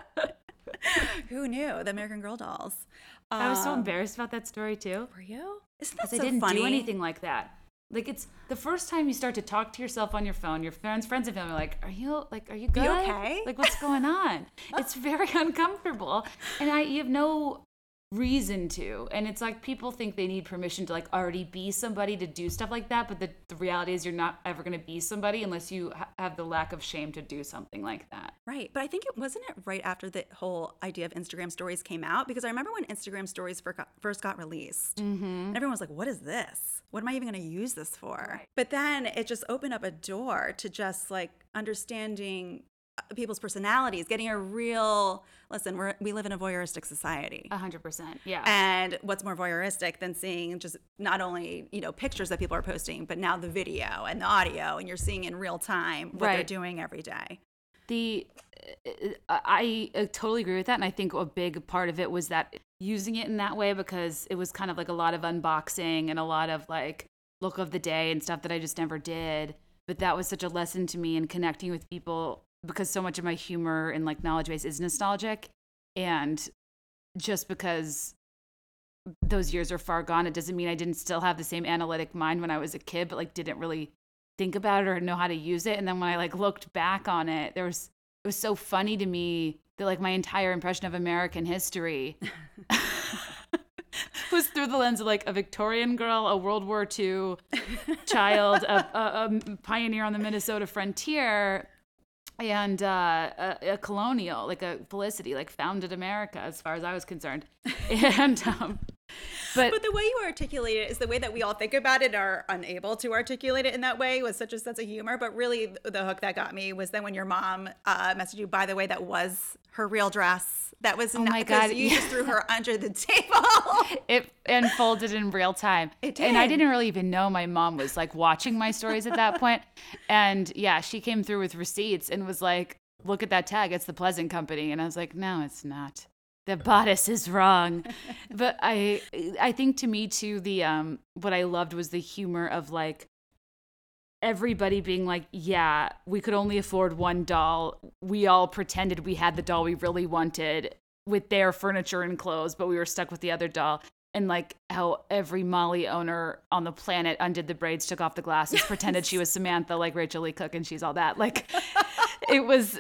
Who knew? The American Girl dolls. I was so Um, embarrassed about that story too. Were you? Isn't that so I didn't funny? do anything like that. Like it's the first time you start to talk to yourself on your phone. Your friends, friends and family are like, "Are you like, are you good? okay?" Like, what's going on?" it's very uncomfortable, and I you have no reason to. And it's like people think they need permission to like already be somebody to do stuff like that, but the, the reality is you're not ever going to be somebody unless you ha- have the lack of shame to do something like that. Right. But I think it wasn't it right after the whole idea of Instagram stories came out because I remember when Instagram stories fir- first got released. Mm-hmm. And everyone was like, what is this? What am I even going to use this for? But then it just opened up a door to just like understanding Uh, people's personalities, getting a real listen, we're, we live in a voyeuristic society. A hundred percent, yeah. And what's more voyeuristic than seeing just not only you know pictures that people are posting, but now the video and the audio, and you're seeing in real time what they're doing every day. the uh, uh, I, I totally agree with that and i think a big part of it was that using it in that way because it was kind of like a lot of unboxing and a lot of like look of the day and stuff that i just never did but that was such a lesson to me in connecting with people because so much of my humor and like knowledge base is nostalgic and just because those years are far gone it doesn't mean i didn't still have the same analytic mind when i was a kid but like didn't really think about it or know how to use it and then when i like looked back on it there was it was so funny to me that like my entire impression of american history was through the lens of like a victorian girl a world war ii child a, a, a pioneer on the minnesota frontier and uh, a, a colonial, like a Felicity, like founded America, as far as I was concerned. And um, but, But the way you articulate it is the way that we all think about it and are unable to articulate it in that way with such a sense of humor. But really, the hook that got me was then when your mom uh, messaged you, by the way, that was her real dress. That was not Oh my God, you just threw her under the table. it unfolded in real time. It did, And I did. didn't really even know my mom was like watching my stories at that point. And yeah, she came through with receipts and was like, look at that tag. It's the Pleasant Company. And I was like, no, it's not. The bodice is wrong. but I I think to me too, the um what I loved was the humor of like everybody being like, yeah, we could only afford one doll. We all pretended we had the doll we really wanted with their furniture and clothes, but we were stuck with the other doll. And like how every Molly owner on the planet undid the braids, took off the glasses, pretended she was Samantha, like Rachael Leigh Cook, and she's all that. Like it was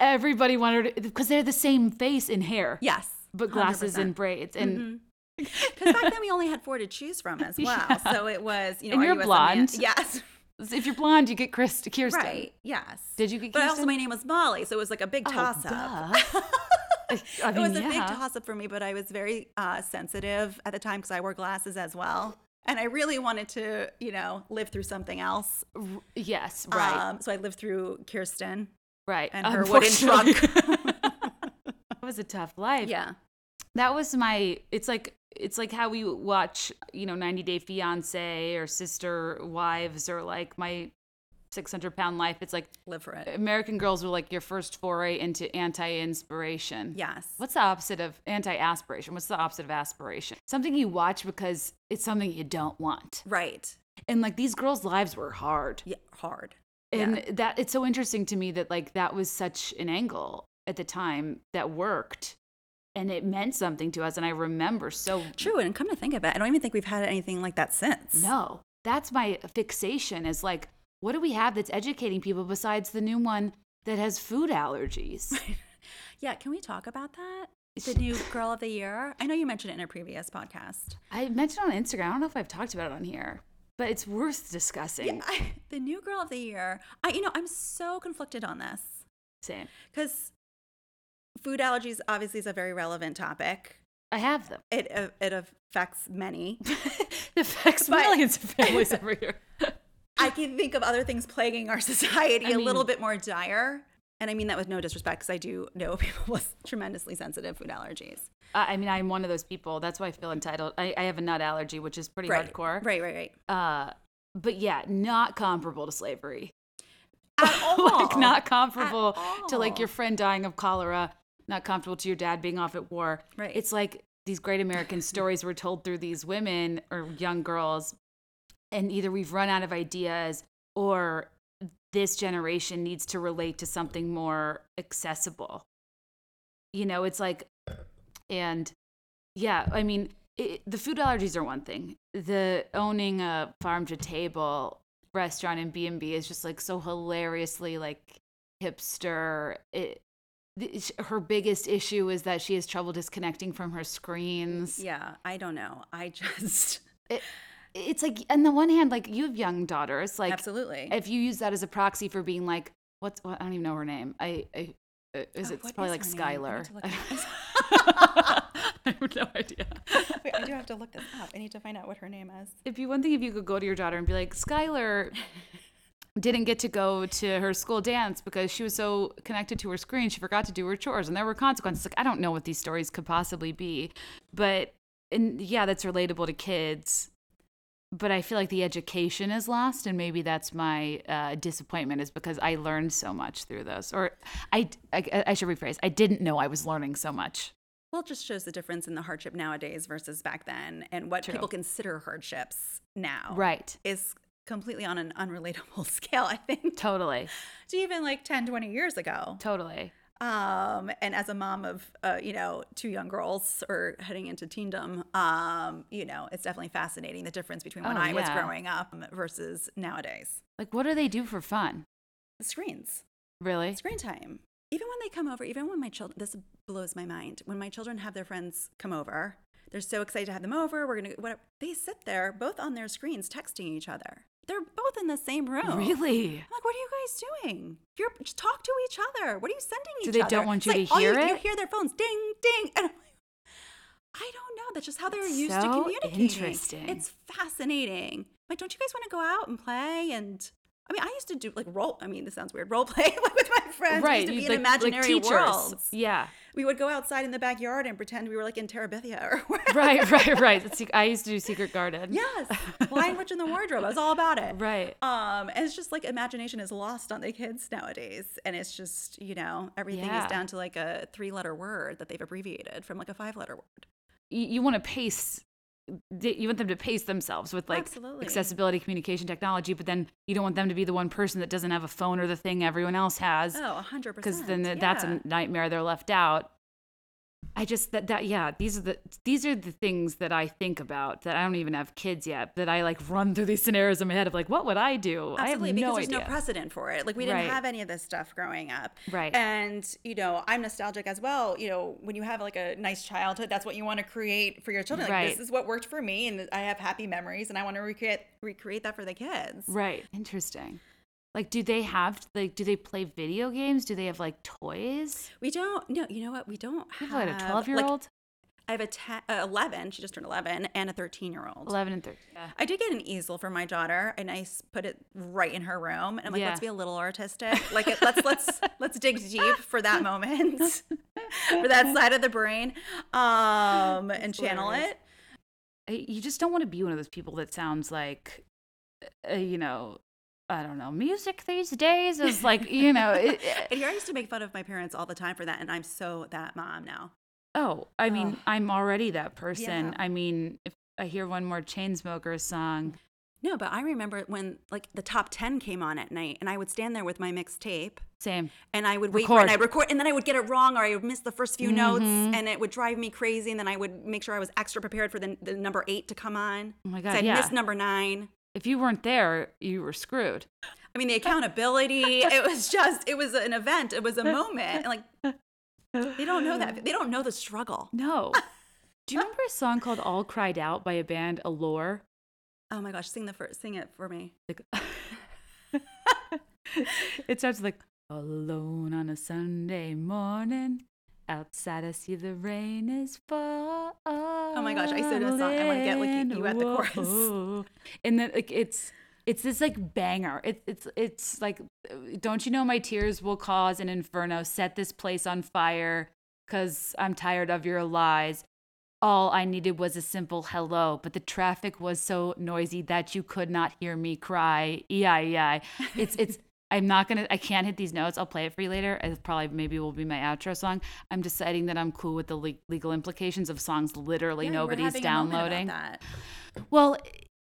everybody wanted because they're the same face and hair, yes. but glasses 100%. and braids. And Because back then we only had four to choose from as well. Yeah. So it was, you know, And you're you blonde. Yes. if you're blonde, you get Chris, Kirsten. Right. Yes. Did you get But also, my name was Molly. So it was like a big Oh, toss up. I it mean, was a big toss up for me, but I was very uh, sensitive at the time because I wore glasses as well. And I really wanted to, you know, live through something else. Yes, right, Um, so I lived through Kirsten right. and her wooden trunk. It was a tough life. yeah. That was my. It's like it's like how we watch, you know, 90 Day Fiance or Sister Wives or like my 600 Pound Life. It's like Live for it. American Girls were like your first foray into anti-inspiration. Yes. What's the opposite of anti-aspiration? What's the opposite of aspiration? Something you watch because it's something you don't want. Right. And like these girls' lives were hard. Yeah. Hard. And Yeah. that it's so interesting to me that like that was such an angle at the time that worked and it meant something to us and i remember so True. And come to think of it, I don't even think we've had anything like that since. no that's my fixation is like what do we have that's educating people besides the new one that has food allergies Yeah. Can we talk about that? The new girl of the year? I know you mentioned it in a previous podcast. i mentioned on instagram i don't know if i've talked about it on here but it's worth discussing Yeah. I, the new girl of the year. I, you know, I'm so conflicted on this. same because food allergies obviously is a very relevant topic. i have them It uh, it affects many. it affects But- millions of families every year I can think of other things plaguing our society I a little bit more dire. And I mean that with no disrespect because I do know people with tremendously sensitive food allergies. I I mean, I'm one of those people. That's why I feel entitled. I, I have a nut allergy, which is pretty right. hardcore. Right, right, right. Uh, but yeah, not comparable to slavery. At all. like not comparable to like your friend dying of cholera. Not comparable to your dad being off at war. Right. It's like these great American stories were told through these women or young girls, and either we've run out of ideas or this generation needs to relate to something more accessible. You know, it's like And yeah, I mean, it, the food allergies are one thing. The owning a farm to table restaurant in B&B is just like so hilariously like hipster. It, her biggest issue is that she has trouble disconnecting from her screens. Yeah, I don't know. I just it, it's like on the one hand like you have young daughters like Absolutely. if you use that as a proxy for being like what's what, I don't even know her name. I, I uh, is Oh, it probably is like? I Skylar. to look it up. I have no idea. Wait, I do have to look this up. I need to find out what her name is. It'd be one thing if you could go to your daughter and be like, Skylar didn't get to go to her school dance because she was so connected to her screen, she forgot to do her chores, and there were consequences. Like, I don't know what these stories could possibly be, but and yeah, that's relatable to kids. But I feel like the education is lost, and maybe that's my uh, disappointment is because I learned so much through those. Or I, I, I should rephrase, I didn't know I was learning so much. Well, it just shows the difference in the hardship nowadays versus back then and what True. people consider hardships now. Right. Is completely on an unrelatable scale, I think, Totally. to even like 10, 20 years ago. Totally. Um, and as a mom of, uh, you know, two young girls or heading into teendom, um, you know, it's definitely fascinating the difference between when Oh, I was growing up versus nowadays. Like, what do they do for fun? The screens. Really? screen time. Even when they come over, even when my children, this blows my mind. When my children have their friends come over, they're so excited to have them over. We're gonna, whatever. They sit there, both on their screens, texting each other. They're both in the same room. Really? I'm like, what are you guys doing? You're just talk to each other. What are you sending each other? Do they other? don't want you like, to all hear you, You it? hear their phones ding, ding, and I'm like, I don't know. That's just how they're used to So communicating. interesting. It's fascinating. Like, don't you guys want to go out and play? And I mean, I used to do like role. I mean, this sounds weird. Role play like with my friends. We right. used to be you'd in like- like imaginary worlds. Yeah. We would go outside in the backyard and pretend we were like in Terabithia or whatever. Right, right, right. I used to do Secret Garden. Yes, Lion Witch in the Wardrobe. I was all about it. Right. Um, and it's just like imagination is lost on the kids nowadays, and it's just you know everything Yeah. is down to like a three-letter word that they've abbreviated from like a five-letter word. You, you want to pace. You want them to pace themselves with like Absolutely. accessibility, communication, technology, but then you don't want them to be the one person that doesn't have a phone or the thing everyone else has. Oh, a hundred because then th- that's a nightmare. They're left out. I just that that yeah these are the these are the things that I think about that I don't even have kids yet that I like run through these scenarios in my head of like what would I do Absolutely, I have because no there's idea no precedent for it. Like we didn't Right. have any of this stuff growing up. Right. And you know, I'm nostalgic as well. You know, when you have like a nice childhood, that's what you want to create for your children. Like Right. this is what worked for me, and I have happy memories, and I want to recreate recreate that for the kids. right interesting like do they have like do they play video games do they have like toys We don't. No, you know what? We don't have have what a 12 year like, old I have a te- uh, 11. She just turned 11, and a 13 year old. 11 and 13 yeah. I did get an easel for my daughter, and I put it right in her room. And I'm like, Yeah. let's be a little artistic. Like, it- let's let's let's dig deep for that moment, for that side of the brain, um, and channel hilarious. it. You just don't want to be one of those people that sounds like uh, you know I don't know music these days is like you know it, And here I used to make fun of my parents all the time for that, and I'm so that mom now. Oh, I mean. I'm already that person. Yeah. I mean, if I hear one more Chainsmokers song, No, but I remember when like the top 10 came on at night, and I would stand there with my mixed tape. same. and I would wait for it and Record. I'd record and then I would get it wrong or I would miss the first few notes Mhm. and it would drive me crazy and then I would make sure I was extra prepared for the, the number eight to come on. Oh my God, I'd yeah. missed number nine. If you weren't there, you were screwed. I mean the accountability, it was just it was an event. It was a moment. Like they don't know that. They don't know the struggle. No. Do you remember a song called All Cried Out by a band Allure? Oh my gosh, sing the first sing it for me. Like, it starts like, Alone on a Sunday morning. Outside, I see the rain is falling. Oh my gosh, I so know the song. I wanna get, like, you at the chorus. And then like it's it's this like banger. It, it's it's like, don't you know my tears will cause an inferno? Set this place on fire, cause I'm tired of your lies. All I needed was a simple hello, but the traffic was so noisy that you could not hear me cry. E-I-E-I. It's it's I'm not gonna I can't hit these notes. I'll play it for you later. It probably maybe will be my outro song. I'm deciding that I'm cool with the le- legal implications of songs literally Yeah, nobody's having a about downloading. Well,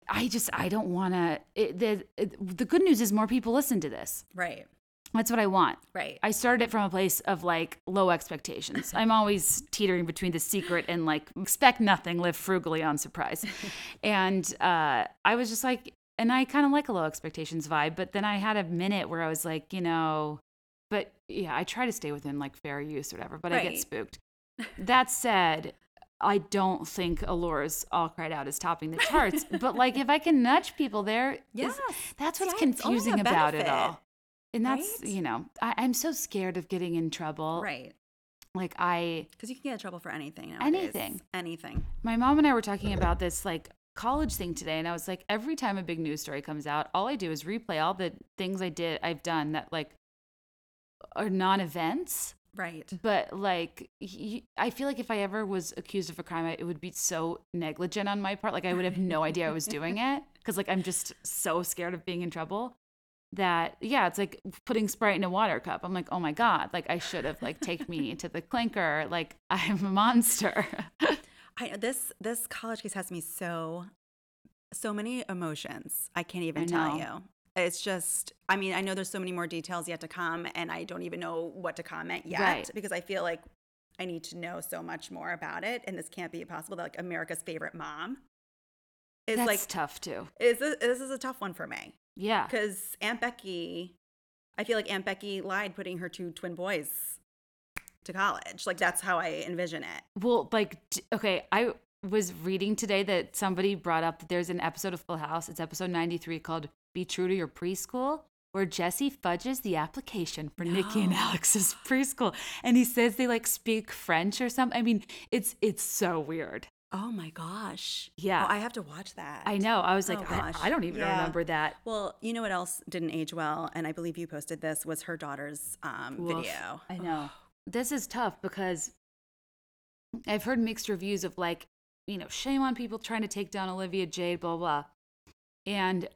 I just I don't want to. The it, the good news is more people listen to this. Right. That's what I want. Right. I started it from a place of like low expectations. I'm always teetering between the secret and like expect nothing, live frugally on surprise. and uh, I was just like, and I kind of like a low expectations vibe. But then I had a minute where I was like, you know, but yeah, I try to stay within like fair use or whatever, but I get spooked. That said, I don't think Allure's All Cried Out is topping the charts. but like, if I can nudge people there, Yes. that's what's oh, Yeah, only a confusing about it all. And that's, right? you know, I, I'm so scared of getting in trouble. Right. Like, I, Because you can get in trouble for anything. Nowadays. Anything. Anything. my mom and I were talking about this like college thing today, and I was like, every time a big news story comes out, all I do is replay all the things I did, I've done that like are non events. Right. But like, I feel like if I ever was accused of a crime, I- it would be so negligent on my part. Like, I would have no idea I was doing it because, like, I'm just so scared of being in trouble that, yeah, it's like putting Sprite in a water cup. I'm like, oh my God, like, I should have, like, take me to the clinker. Like, I'm a monster. I this this college case has me so so many emotions. I can't even I tell you. It's just I mean, I know there's so many more details yet to come and I don't even know what to comment yet Right. because I feel like I need to know so much more about it and this can't be possible that like America's favorite mom is That's like tough too. is this, this is a tough one for me Yeah. because Aunt Becky I feel like Aunt Becky lied putting her two twin boys to college. Like that's how I envision it. Well, like, okay, I was reading today that somebody brought up that there's an episode of Full House. It's episode 93 called Be True to Your Preschool, where Jesse fudges the application for Nicky and Alex's preschool. And he says they like speak French or something. I mean, it's it's so weird. Oh my gosh. Yeah. Oh, I have to watch that. I know. I was like, Oh, I. I don't even Yeah. remember that. Well, you know what else didn't age well, and I believe you posted this was her daughter's um, video. I know. This is tough because I've heard mixed reviews of like, you know, shame on people trying to take down Olivia Jade, blah, blah. And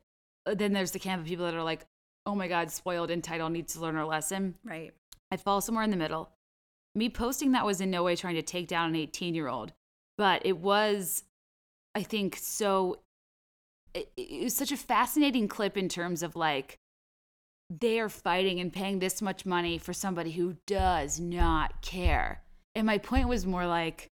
uh, then there's the camp of people that are like, oh my God, spoiled, entitled, needs to learn her lesson. Right. I fall somewhere in the middle. Me posting that was in no way trying to take down an 18 year old, but it was, I think, so. It, it was such a fascinating clip in terms of like, they are fighting and paying this much money for somebody who does not care. And my point was more like,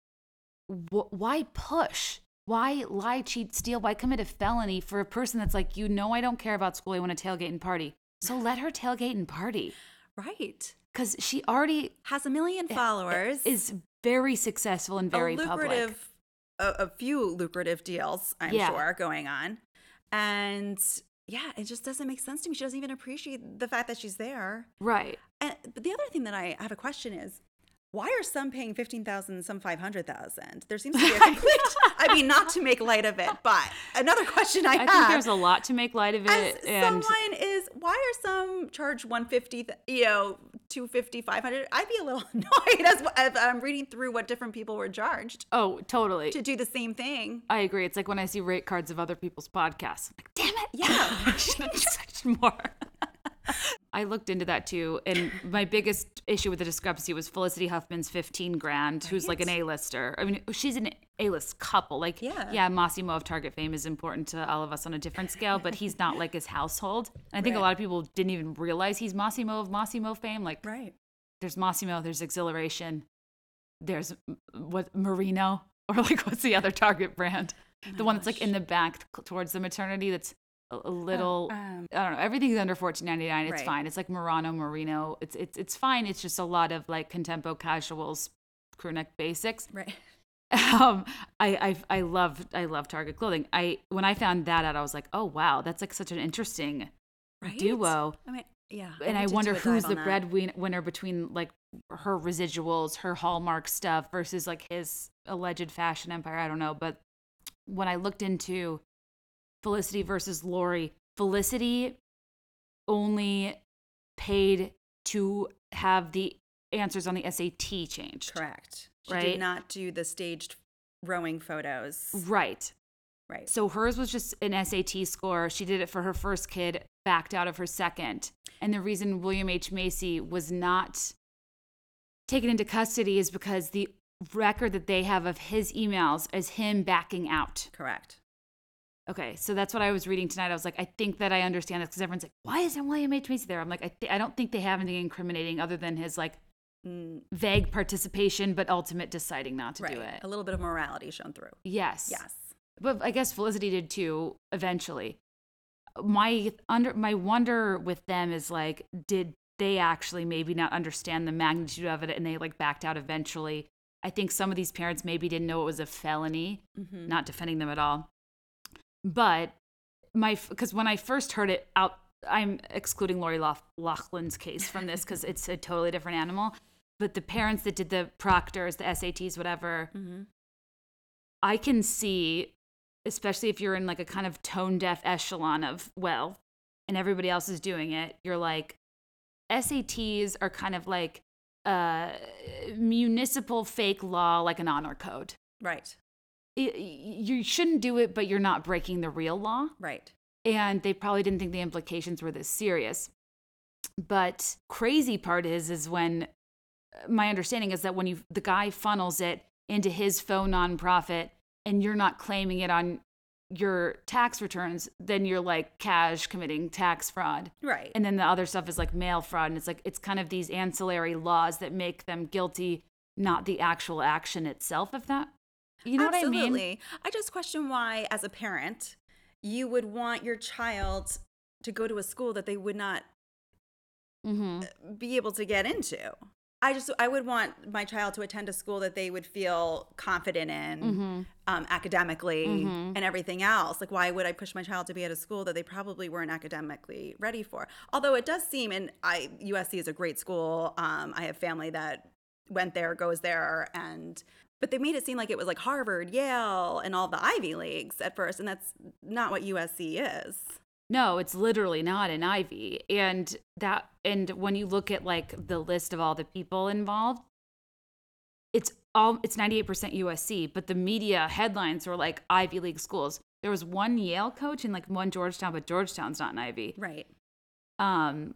wh- why push? Why lie, cheat, steal? Why commit a felony for a person that's like, you know, I don't care about school. I want to tailgate and party. So let her tailgate and party Right. because she already Has a million eh, eh, followers. is very successful and very a public. lucrative, a, a few lucrative deals, I'm Yeah. sure, going on. And yeah, it just doesn't make sense to me. She doesn't even appreciate the fact that she's there. Right. And but the other thing that I have a question is, why are some paying fifteen thousand, some five hundred thousand? There seems to be a complete. I mean, not to make light of it, but another question I, I have. think there's a lot to make light of it. And someone is why are some charged 150 you know 250 500 i'd be a little annoyed as, as i'm reading through what different people were charged oh, totally. to do the same thing I agree. It's like when I see rate cards of other people's podcasts. I'm like, damn it. Yeah. I should have charged more. I looked into that too, and my biggest issue with the discrepancy was Felicity Huffman's fifteen grand, who's like an A-lister. I mean, she's an A-list couple. Like, Yeah. yeah, Mossimo of Target fame is important to all of us on a different scale, but he's not like his household. And I think a lot of people didn't even realize he's Mossimo of Mossimo fame. Like, right there's Mossimo, there's Xhilaration, there's what Merino, or like what's the other Target brand? Oh the one that's like in the back towards the maternity. That's a, little. um, I don't know. Everything's under fourteen ninety nine. It's Right. fine. It's like Murano, Merino. It's it's it's fine. It's just a lot of like contempo casuals, crew neck basics. right Um, I I I love I love Target clothing. I when I found that out, I was like, oh wow, that's like such an interesting right duo i mean yeah and I to wonder who's the breadwinner between like her residuals, her Hallmark stuff versus like his alleged fashion empire. I don't know, but when I looked into Felicity versus Lori, Felicity only paid to have the answers on the SAT changed. correct she Right? did not do the staged rowing photos Right. right So hers was just an SAT score. She did it for her first kid, backed out of her second. And the reason William H. Macy was not taken into custody is because the record that they have of his emails is him backing out. correct Okay, so that's what I was reading tonight. I was like, I think that I understand this because everyone's like, why isn't William H Macy there? I'm like, I, th- I don't think they have anything incriminating other than his like Mm, vague participation, but ultimate deciding not to right. do it. A little bit of morality shown through. Yes. Yes. but I guess Felicity did too eventually. My under my wonder with them is like, did they actually maybe not understand the magnitude of it and they like backed out eventually? I think some of these parents maybe didn't know it was a felony. Mhm. Not defending them at all, but my because when I first heard it out, I'm excluding Lori Loughlin's case from this because it's a totally different animal. But the parents that did the proctors, the SATs, whatever, Mhm. I can see, especially if you're in like a kind of tone deaf echelon of wealth and everybody else is doing it, you're like, SATs are kind of like uh, municipal fake law, like an honor code. Right. You shouldn't do it, but you're not breaking the real law. Right. And they probably didn't think the implications were this serious. But crazy part is, is when uh, my understanding is that when you the guy funnels it into his faux nonprofit and you're not claiming it on your tax returns, then you're like cash committing tax fraud. Right. And then the other stuff is like mail fraud. And it's like, it's kind of these ancillary laws that make them guilty, not the actual action itself, if that, you know Absolutely. what I mean? I just question why, as a parent, you would want your child to go to a school that they would not Mm-hmm. be able to get into. I just I would want my child to attend a school that they would feel confident in Mm-hmm. um, academically and everything else. Like, why would I push my child to be at a school that they probably weren't academically ready for? Although it does seem, and I USC is a great school. Um, I have family that went there, goes there, and but they made it seem like it was like Harvard, Yale, and all the Ivy leagues at first, and that's not what USC is. No, it's literally not an Ivy. And that and when you look at like the list of all the people involved, it's all it's 98% USC, but the media headlines were like Ivy League schools. There was one Yale coach and like one Georgetown, but Georgetown's not an Ivy. Right. Um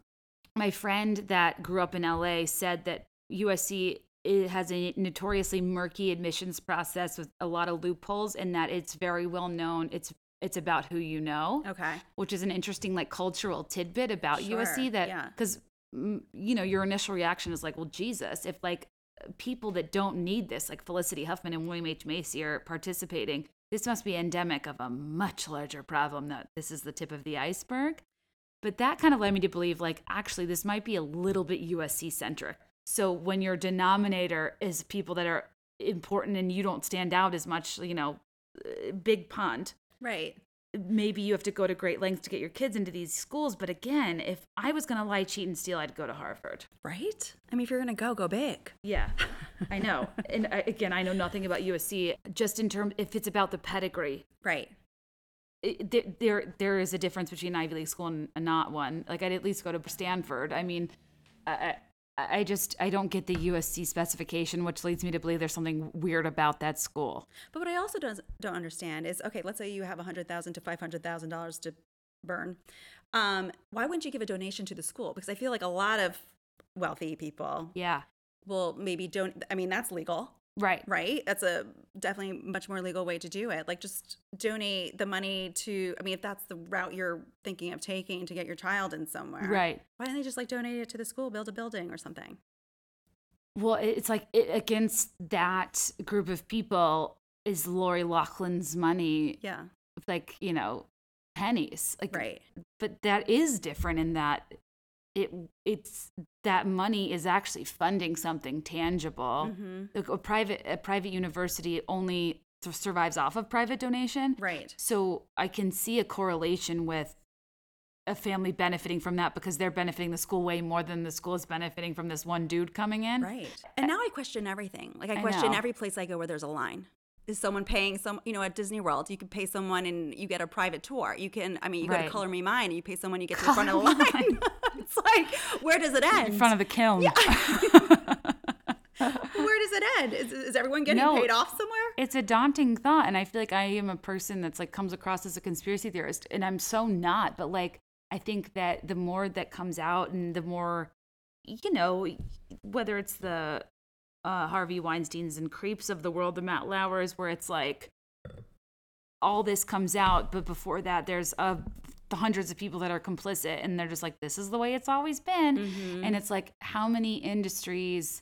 my friend that grew up in LA said that USC it has a notoriously murky admissions process with a lot of loopholes and that it's very well known. It's it's about who you know Okay. which is an interesting like cultural tidbit about Sure, USC that yeah. because mm, you know your initial reaction is like, well, Jesus, if like people that don't need this, like Felicity Huffman and William H Macy, are participating, this must be endemic of a much larger problem. That this is the tip of the iceberg. But that kind of led me to believe like actually this might be a little bit USC centric. So when your denominator is people that are important and you don't stand out as much, you know, uh, big pond Right. maybe you have to go to great lengths to get your kids into these schools. But again, if I was going to lie, cheat, and steal, I'd go to Harvard. Right? I mean, if you're going to go, go big. Yeah, I know. And I, again, I know nothing about USC. Just in terms, if it's about the pedigree, Right. it, there, there there is a difference between an Ivy League school and not one. Like I'd at least go to Stanford. I mean, I, I just I don't get the USC specification, which leads me to believe there's something weird about that school. But what I also don't, don't understand is okay, let's say you have a 100,000 to $500,000 to burn. Um, why wouldn't you give a donation to the school? Because I feel like a lot of wealthy people Yeah, will maybe don't, I mean, that's legal, right. right? That's a definitely much more legal way to do it. Like just donate the money to, I mean, if that's the route you're thinking of taking to get your child in somewhere. Right. Why don't they just like donate it to the school, build a building or something? Well, it's like it, against that group of people is Lori Loughlin's money, Yeah. like you know, pennies. Like, Right. but that is different in that it it's that money is actually funding something tangible. hmm Like a private a private university only survives off of private donation. Right. So I can see a correlation with a family benefiting from that because they're benefiting the school way more than the school is benefiting from this one dude coming in. Right. And now I question everything. Like I I question know. every place I go where there's a line. Is someone paying some, you know, at Disney World, you can pay someone and you get a private tour. You can, I mean, you go to Color Me Mine and you pay someone, you get to the front of the line. it's like, where does it end? In front of the kiln. Yeah. where does it end? Is, is everyone getting No. paid off somewhere? it's a daunting thought and i feel like i am a person that's like comes across as a conspiracy theorist and i'm so not but like i think that the more that comes out and the more you know whether it's the uh, harvey weinsteins and creeps of the world the matt lauers where it's like all this comes out, but before that, there's a the hundreds of people that are complicit and they're just like this is the way it's always been Mm-hmm. and it's like how many industries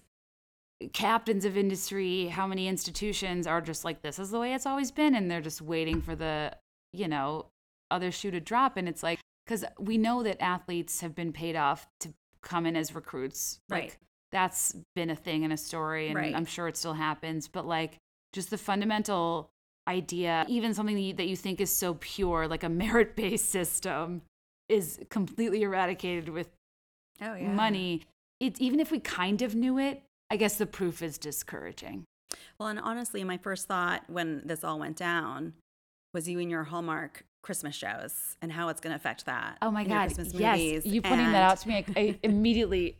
captains of industry how many institutions are just like this is the way it's always been and they're just waiting for the you know other shoe to drop and it's like because we know that athletes have been paid off to come in as recruits like Right. that's been a thing in a story and Right. i'm sure it still happens but like just the fundamental idea even something that you, that you think is so pure like a merit-based system is completely eradicated with Oh money. It's even if we kind of knew it i guess the proof is discouraging. Well, and honestly, my first thought when this all went down was you and your Hallmark Christmas shows and how it's going to affect that. oh my god Christmas yes. you pointing And- that out to me I, I immediately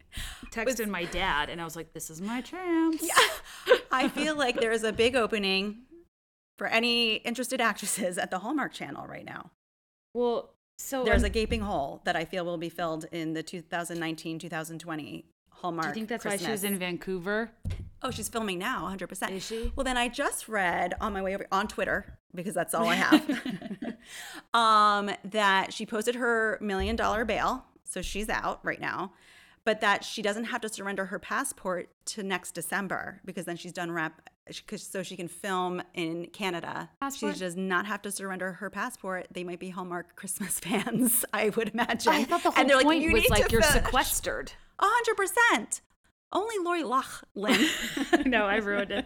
texted my dad and i was like this is my chance. Yeah. I feel like there is a big opening for any interested actresses at the Hallmark channel right now. well so There's um, a gaping hole that I feel will be filled in the 2019 2020 Hallmark. do you think that's why she was in vancouver Oh, she's filming now, 100%. Is she? Well, then I just read on my way over on Twitter because that's all I have. um, that she posted her million dollar bail, so she's out right now. But that she doesn't have to surrender her passport to next December because then she's done rap, cause, so she can film in Canada. Passport? She does not have to surrender her passport. They might be Hallmark Christmas fans, I would imagine. i thought the whole And they're like, point "You was like you're finish." sequestered A hundred percent. Only Lori Loughlin no i ruined it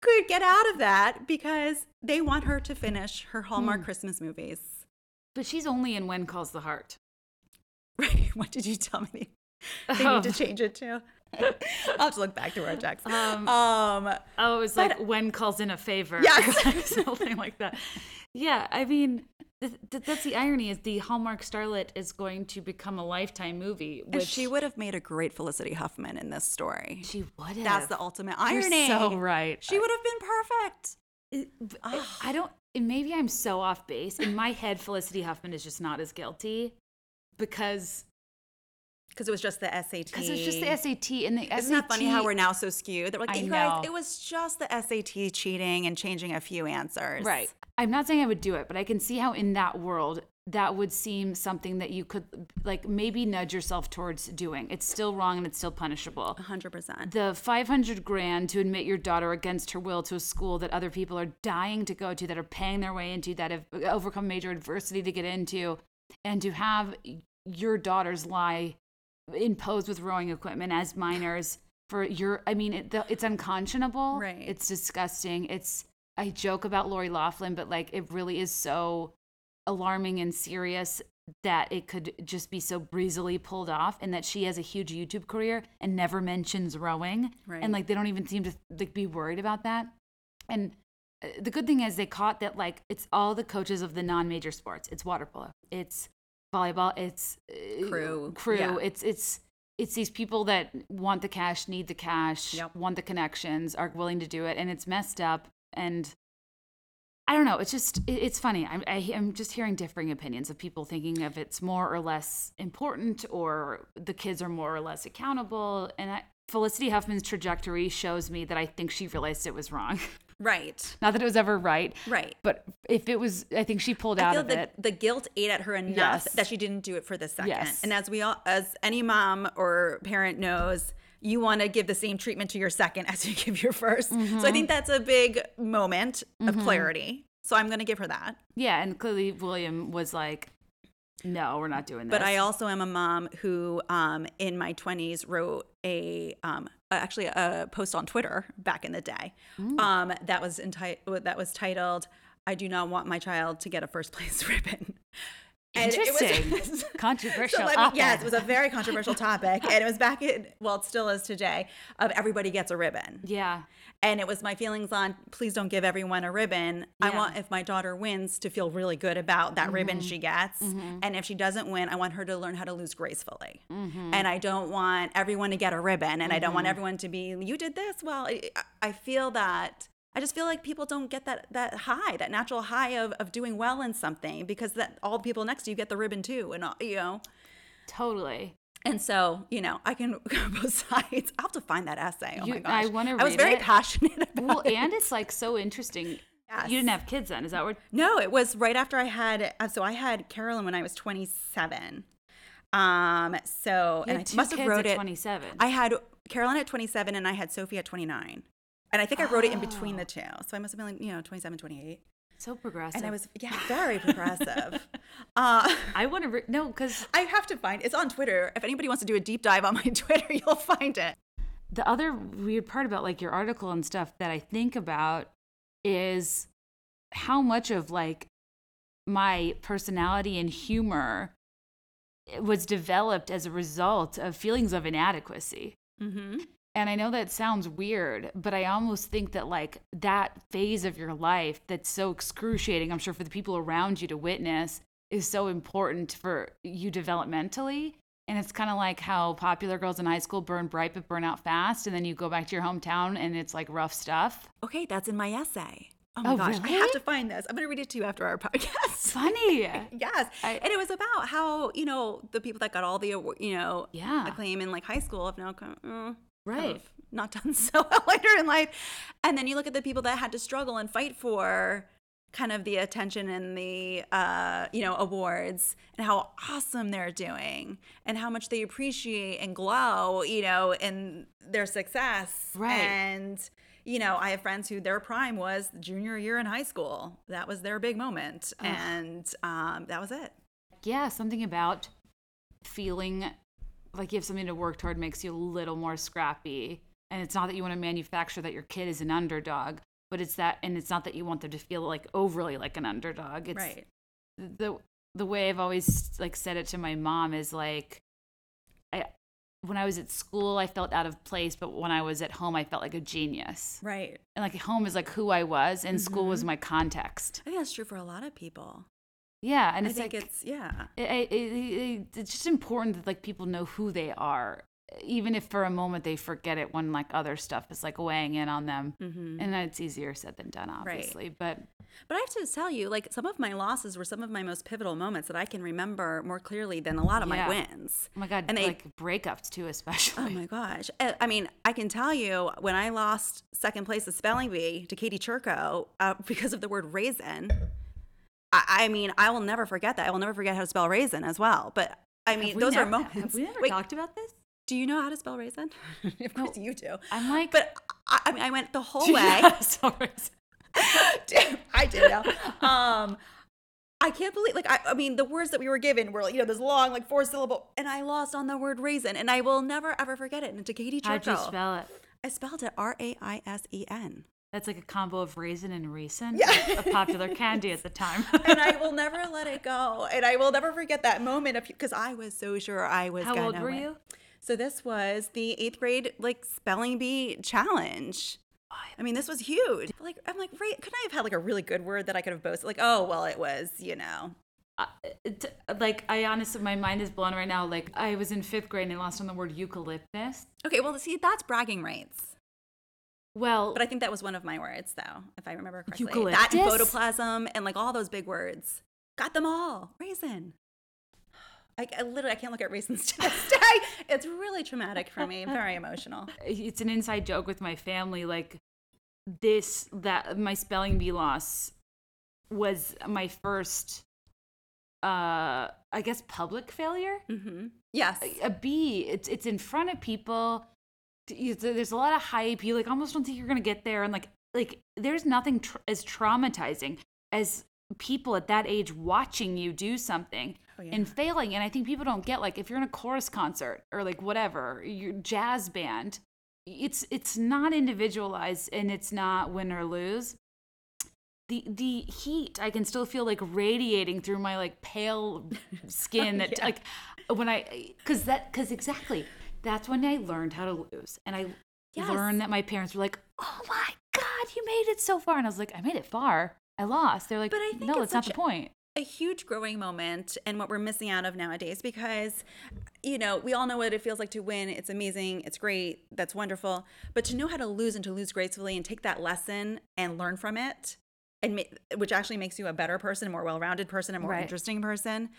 could get out of that because they want her to finish her. Hallmark hmm. Christmas movies. but she's only in when calls the heart Right? What did you tell me? They Oh. need to change it to. I'll have to look back to our text. Um, Um, Oh, it was But- like when calls in a favor. Yes. something like that. Yeah, I mean, th- th- that's the irony is the Hallmark Starlet is going to become a lifetime movie. and Which she would have made a great Felicity Huffman in this story. She would have. That's the ultimate irony. You're so right. She would have been perfect. I, I- I don't. Maybe I'm so off base. In my head, Felicity Huffman is just not as guilty because Because it was just the SAT. because it's just the SAT and the SAT. Isn't that funny how we're now so skewed? They're like, you guys, it was just the SAT cheating and changing a few answers. Right. I'm not saying I would do it, but I can see how in that world that would seem something that you could like maybe nudge yourself towards doing. It's still wrong and it's still punishable. 100%. The 500 grand to admit your daughter against her will to a school that other people are dying to go to, that are paying their way into, that have overcome major adversity to get into, and to have your daughters lie in pose with rowing equipment as minors for your i mean it, the, it's unconscionable. Right. it's disgusting. It's i joke about lori loughlin but like it really is so alarming and serious that it could just be so breezily pulled off and that she has a huge youtube career and never mentions rowing. Right. and like they don't even seem to like be worried about that. And uh, the good thing is they caught that like it's all the coaches of the non-major sports. It's water polo. It's volleyball it's uh, Crew, crew yeah. it's it's it's these people that want the cash need the cash Yep. want the connections are willing to do it and it's messed up and i don't know it's just it, it's funny I'm, I, I'm just hearing differing opinions of people thinking of it's more or less important or the kids are more or less accountable and I, felicity huffman's trajectory shows me that i think she realized it was wrong Right. not that it was ever right Right. but if it was i think she pulled out of the, it the guilt ate at her enough Yes. that she didn't do it for the second. Yes. And as we all, as any mom or parent knows, you want to give the same treatment to your second as you give your 1st So Mm-hmm. I think that's a big moment of clarity. So I'm going to give her that. yeah and clearly william was like no we're not doing this But I also am a mom who, um, in my 20s, wrote a um, actually a post on Twitter back in the day Mm. um, that was enti- that was titled "I do not want my child to get a first place ribbon." And it was- Interesting. Controversial So me, yes, it was a very controversial topic, and it was back in well, it still is today. Of everybody gets a ribbon, yeah and it was my feelings on please don't give everyone a ribbon. I want if my daughter wins to feel really good about that Mm-hmm. ribbon she gets, and if she doesn't win, I want her to learn how to lose gracefully. Mm-hmm. And I don't want everyone to get a ribbon, and I don't want everyone to be you did this well. I, I feel that. I just feel like people don't get that that high, that natural high of, of doing well in something because that all the people next to you get the ribbon too, and all, you know. totally And so, you know, I can go both sides. I'll have to find that essay. Oh You- my I wanna I was very it. passionate about well it. and it's like so interesting Yes. You didn't have kids then, is that what? No, it was right after I had. Uh, so I had Carolyn when I was 27. Um. So and I must have wrote at it. 27. I had Carolyn at 27 and I had Sophie at 29. And I think I wrote it in between Oh. the two. So I must have been like, you know, 27, 28. So progressive. And I was, yeah, very progressive. uh, I want to re- no, because I have to find it's on Twitter. If anybody wants to do a deep dive on my Twitter, you'll find it. the other weird part about like your article and stuff that I think about is how much of like my personality and humor was developed as a result of feelings of inadequacy. Mm-hmm. And I know that sounds weird, but I almost think that like that phase of your life that's so excruciating, I'm sure for the people around you to witness, is so important for you developmentally. And it's kind of like how popular girls in high school burn bright but burn out fast. And then you go back to your hometown and it's like rough stuff. Okay, that's in my essay. Oh my Oh, gosh, I have to find this. I'm going to read it to you after our podcast. Funny. yes, I- and it was about how you know the people that got all the you know Yeah. acclaim in like high school have now come, mm, Right. have not done so well later in life, and then you look at the people that had to struggle and fight for kind of the attention and the uh, you know awards and how awesome they're doing and how much they appreciate and glow you know in their success. Right. and you know i have friends who their prime was junior year in high school. That was their big moment. And um, that was it. Yeah, something about feeling like you have something to work toward makes you a little more scrappy. And it's not that you want to manufacture that your kid is an underdog, but it's that, and it's not that you want them to feel like overly like an underdog. It's right the the way I've always like said it to my mom is like, I when I was at school I felt out of place, but when I was at home I felt like a genius. right And like home is like who I was, and school was Mhm. my context. i think that's true for a lot of people Yeah, and i it's think like it's yeah it, it, it, it's just important that like people know who they are even if for a moment they forget it when like other stuff is like weighing in on them hmm and it's easier said than done obviously but But I have to tell you, like some of my losses were some of my most pivotal moments that I can remember more clearly than a lot of Yeah. my wins. oh my god And they- like breakups too especially Oh my gosh. Uh, I mean, I can tell you when I lost second place at spelling bee to Katie Churko uh, because of the word raisin. I, I mean, I will never forget that. I will never forget how to spell raisin as well. But I mean, those are moments. have we never Wait, talked about this do you know how to spell raisin? of course you do. i'm like But I, I mean, I went the whole way. sorry I did know. Um, I can't believe, like, I, I mean, the words that we were given were, you know, this long, like, four syllable, and I lost on the word raisin, and I will never ever forget it. And to Katie how'd you Churchill, spell it I spelled it R A I S E N, that's like a combo of raisin and raisin Yeah. a popular candy at the time and I will never let it go, and I will never forget that moment because I was so sure I was. how gonna old were win. you So this was the eighth grade like spelling bee challenge. I mean, this was huge. Like, I'm like, right? Couldn't I have had like a really good word that I could have boasted? Like, oh, well, it was, you know, uh, like I honestly, my mind is blown right now. Like I was in fifth grade and I lost on the word eucalyptus. Okay, well, see, that's bragging rights. Well, But I think that was one of my words, though, if I remember correctly. That Eucalyptus? and protoplasm and like all those big words. Got them all. Raisin. I, I literally I can't look at raisins to this day. It's really traumatic for me. Very emotional. it's an inside joke with my family. Like this, that my spelling bee loss was my first, uh, I guess, public failure. hmm Yes. A B, it's it's in front of people. There's a lot of hype. You like almost don't think you're gonna get there, and like like there's nothing tr- as traumatizing as people at that age watching you do something Oh, yeah. and failing. And I think people don't get like if you're in a chorus concert or like whatever, your jazz band, it's it's not individualized and it's not win or lose. The the heat I can still feel like radiating through my like pale skin oh, that Yeah. like when I cuz that cuz exactly that's when I learned how to lose and I Yes. learned that my parents were like, "Oh my god, you made it so far." And I was like, "I made it far. I lost." They're like, But I think "No, it's it's not the point." a huge growing moment and what we're missing out of nowadays because you know we all know what it feels like to win it's amazing it's great that's wonderful but to know how to lose and to lose gracefully and take that lesson and learn from it and which actually makes you a better person, a more well-rounded person, a more Right. interesting person.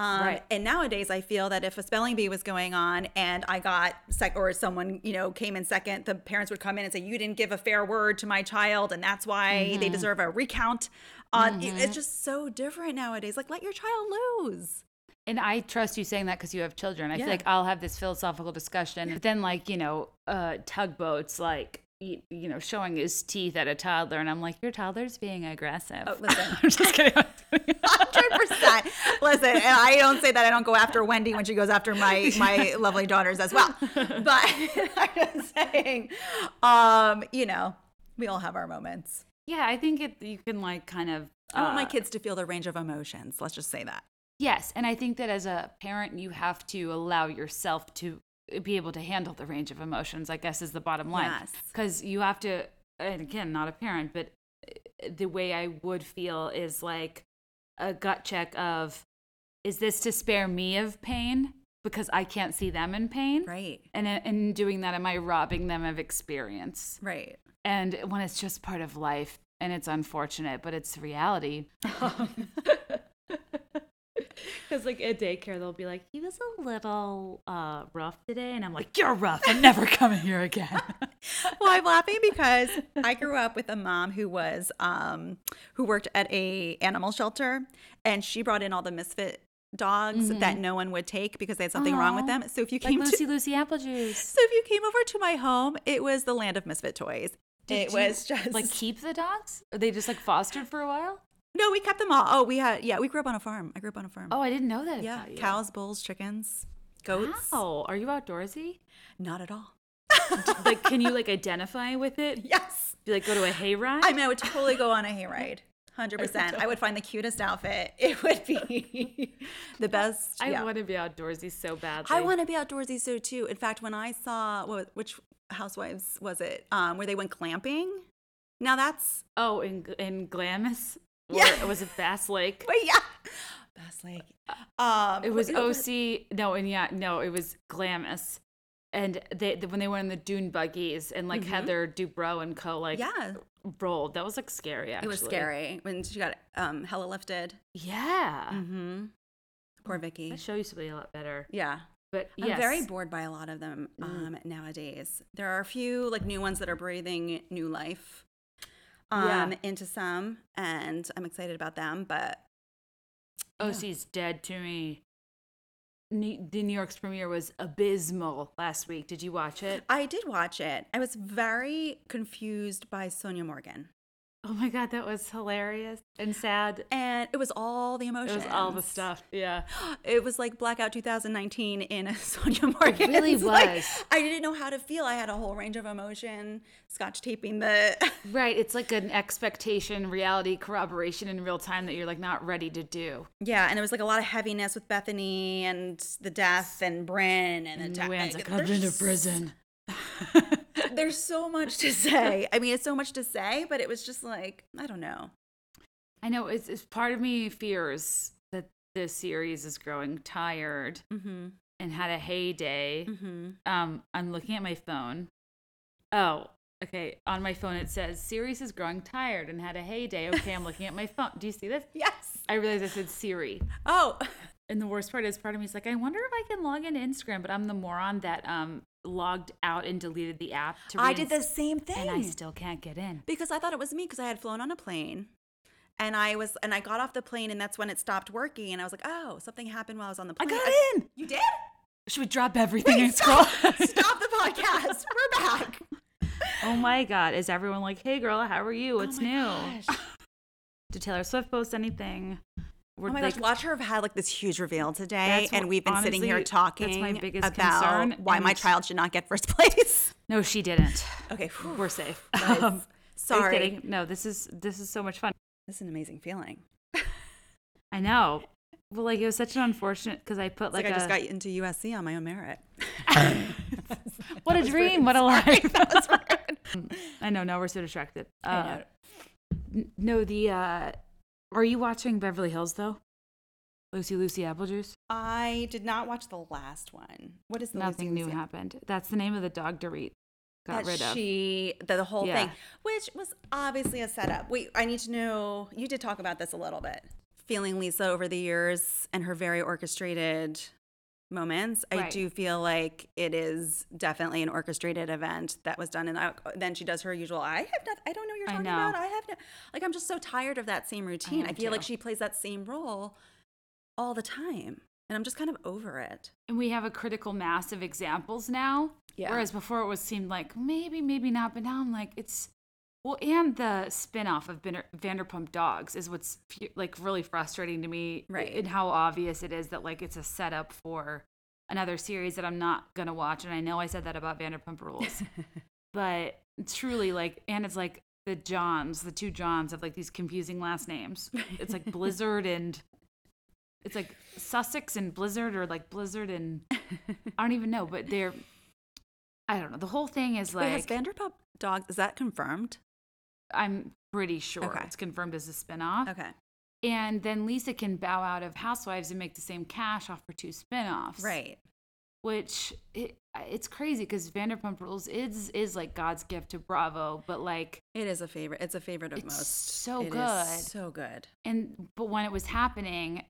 Um, Right. And nowadays, I feel that if a spelling bee was going on and I got sec, or someone you know came in second, the parents would come in and say, "You didn't give a fair word to my child, and that's why Mm-hmm. they deserve a recount." On it- it's just so different nowadays. Like, let your child lose. And I trust you saying that because you have children. I Yeah. feel like I'll have this philosophical discussion. But then, like, you know, uh, tugboats, like, you, know, showing his teeth at a toddler. And I'm like, your toddler's being aggressive. Oh, listen. I'm just kidding. Hundred percent. Listen, and I don't say that I don't go after Wendy when she goes after my my lovely daughters as well. But I'm just saying, um, you know, we all have our moments. yeah, I think it, you can, like, kind of. I want my uh, kids to feel the range of emotions. Let's just say that. Yes, and I think that as a parent, you have to allow yourself to be able to handle the range of emotions. I guess is the bottom line. Yes. because you have to. And again, not a parent, but uh, the way I would feel is like a gut check of, is this to spare me of pain because I can't see them in pain, Right. and in- in doing that, am I robbing them of experience? Right. And when it's just part of life and it's unfortunate, but it's reality. Because like at daycare, they'll be like, "He was a little uh, rough today," and I'm like, "You're rough. I'm never coming here again." Well, I'm laughing because I grew up with a mom who was um who worked at a animal shelter and she brought in all the misfit dogs that no one would take because they had something wrong with them. So if you like came Lucy to Lucy Apple Juice. So if you came over to my home, it was the land of misfit toys. Did it was just like keep the dogs. Are they just like fostered for a while? No, we kept them all. Oh, we had yeah, we grew up on a farm. I grew up on a farm. Oh, I didn't know that. yeah, about you. cows, bulls, chickens, goats. Wow, are you outdoorsy? Not at all. like, can you like identify with it? Yes, Be like, go to a hayride. I mean, I would totally go on a hayride. Hundred percent. I would find the cutest outfit. It would be the best. I yeah. want to be outdoorsy so badly. I want to be outdoorsy so too. In fact, when I saw what, which Housewives was it, um, where they went glamping. Now that's Oh, in in Glamis. Yeah. Or was it Bass Lake? but yeah, Bass Lake. Um, It was OC. No, and yeah, no, it was Glamis. And they when they went in the dune buggies and like Heather Dubrow and co like Yeah, rolled. That was like scary. Actually, it was scary when she got um hella lifted. Yeah, Mm-hmm. Poor Vicki. that show used to be a lot better. Yeah. But I'm very bored by a lot of them Mm. um, nowadays. There are a few like new ones that are breathing new life Yeah. um, into some, and I'm excited about them. But yeah. OC's dead to me. Ne- the New York's premiere was abysmal last week. Did you watch it? I did watch it. I was very confused by Sonja Morgan, Oh my god, that was hilarious and sad. and it was all the It emotions. was all the stuff. Yeah. It was like Blackout 2019 in a Sonja Morgan. really It's like, was. I didn't know how to feel. I had a whole range of emotion. Scotch taping the. Right. It's like an expectation, reality corroboration in real time that you're like not ready to do. Yeah, and there was like a lot of heaviness with Bethenny and the death and Bryn and, And the Luann's like, I've been to prison. There's so much to say. I mean, it's so much to say, but it was just like I don't know. I know it's, it's part of me fears that this series is growing tired Mm-hmm. and had a heyday. Mm-hmm. Um, I'm looking at my phone. Oh, okay. On my phone it says series is growing tired and had a heyday. Okay, I'm looking at my phone. Do you see this? Yes. I realized I said Siri. Oh, And the worst part is part of me is like, I wonder if I can log into Instagram, but I'm the moron that um logged out and deleted the app to I did the same thing. and I still can't get in. because I thought it was me because I had flown on a plane. And I was, and I got off the plane, and that's when it stopped working. And I was like, "Oh, something happened while I was on the plane." I plane." got in. You did? Should we drop everything Wait, and scroll? stop, stop the podcast. We're back. oh my god, is everyone like, "Hey girl, how are you? Oh What's Oh new?" gosh. Did Taylor Swift post anything? We're Oh my like, gosh, watch her have had like this huge reveal today, That's and we've been sitting here talking that's my biggest about concern, why my child should not get first place. no, she didn't. Okay, whew. We're safe. Um, sorry. No, this is this is so much fun. This is an amazing feeling. I know. Well, like it was such an unfortunate because I put like, like, I a just got into USC on my own merit. what a dream, rude. what a life. That was rude. I know. Now we're so distracted. I Uh, no, the uh, are you watching Beverly Hills though? Lucy Lucy Apple Juice. I did not watch the last one. What is the Nothing Lucy new Lucy- happened. That's the name of the dog Dorit. got that rid of. she the, the whole Yeah. thing, which was obviously a setup. Wait, I need to know. You did talk about this a little bit. Feeling Lisa over the years and her very orchestrated moments. I do feel like it is definitely an orchestrated event that was done, and I, then she does her usual. I have not. I don't know what you're talking know. about. I have no. Like I'm just so tired of that same routine. I, am feel like she plays that same role all the time, and I'm just kind of over it. and we have a critical mass of examples now. Yeah. Whereas before it was seemed like maybe, maybe not, but now I'm like it's well, and the spin-off of Vander- Vanderpump Dogs is what's like really frustrating to me, Right. And how obvious it is that like it's a setup for another series that I'm not gonna watch. And I know I said that about Vanderpump Rules, but truly like, and it's like the Johns, the two Johns have like these confusing last names. It's like Blizzard and it's like Sussex and Blizzard or like Blizzard and I don't even know, but they're I don't know. The whole thing is Wait, has like Vanderpump Dogs is that confirmed? I'm pretty sure Okay. it's confirmed as a spinoff. Okay, And then Lisa can bow out of Housewives and make the same cash off for two spinoffs. right. Which it, it's crazy because Vanderpump Rules is is like God's gift to Bravo, but like It is a favorite. It's a favorite of It's most. so It good. so good. and but when it was happening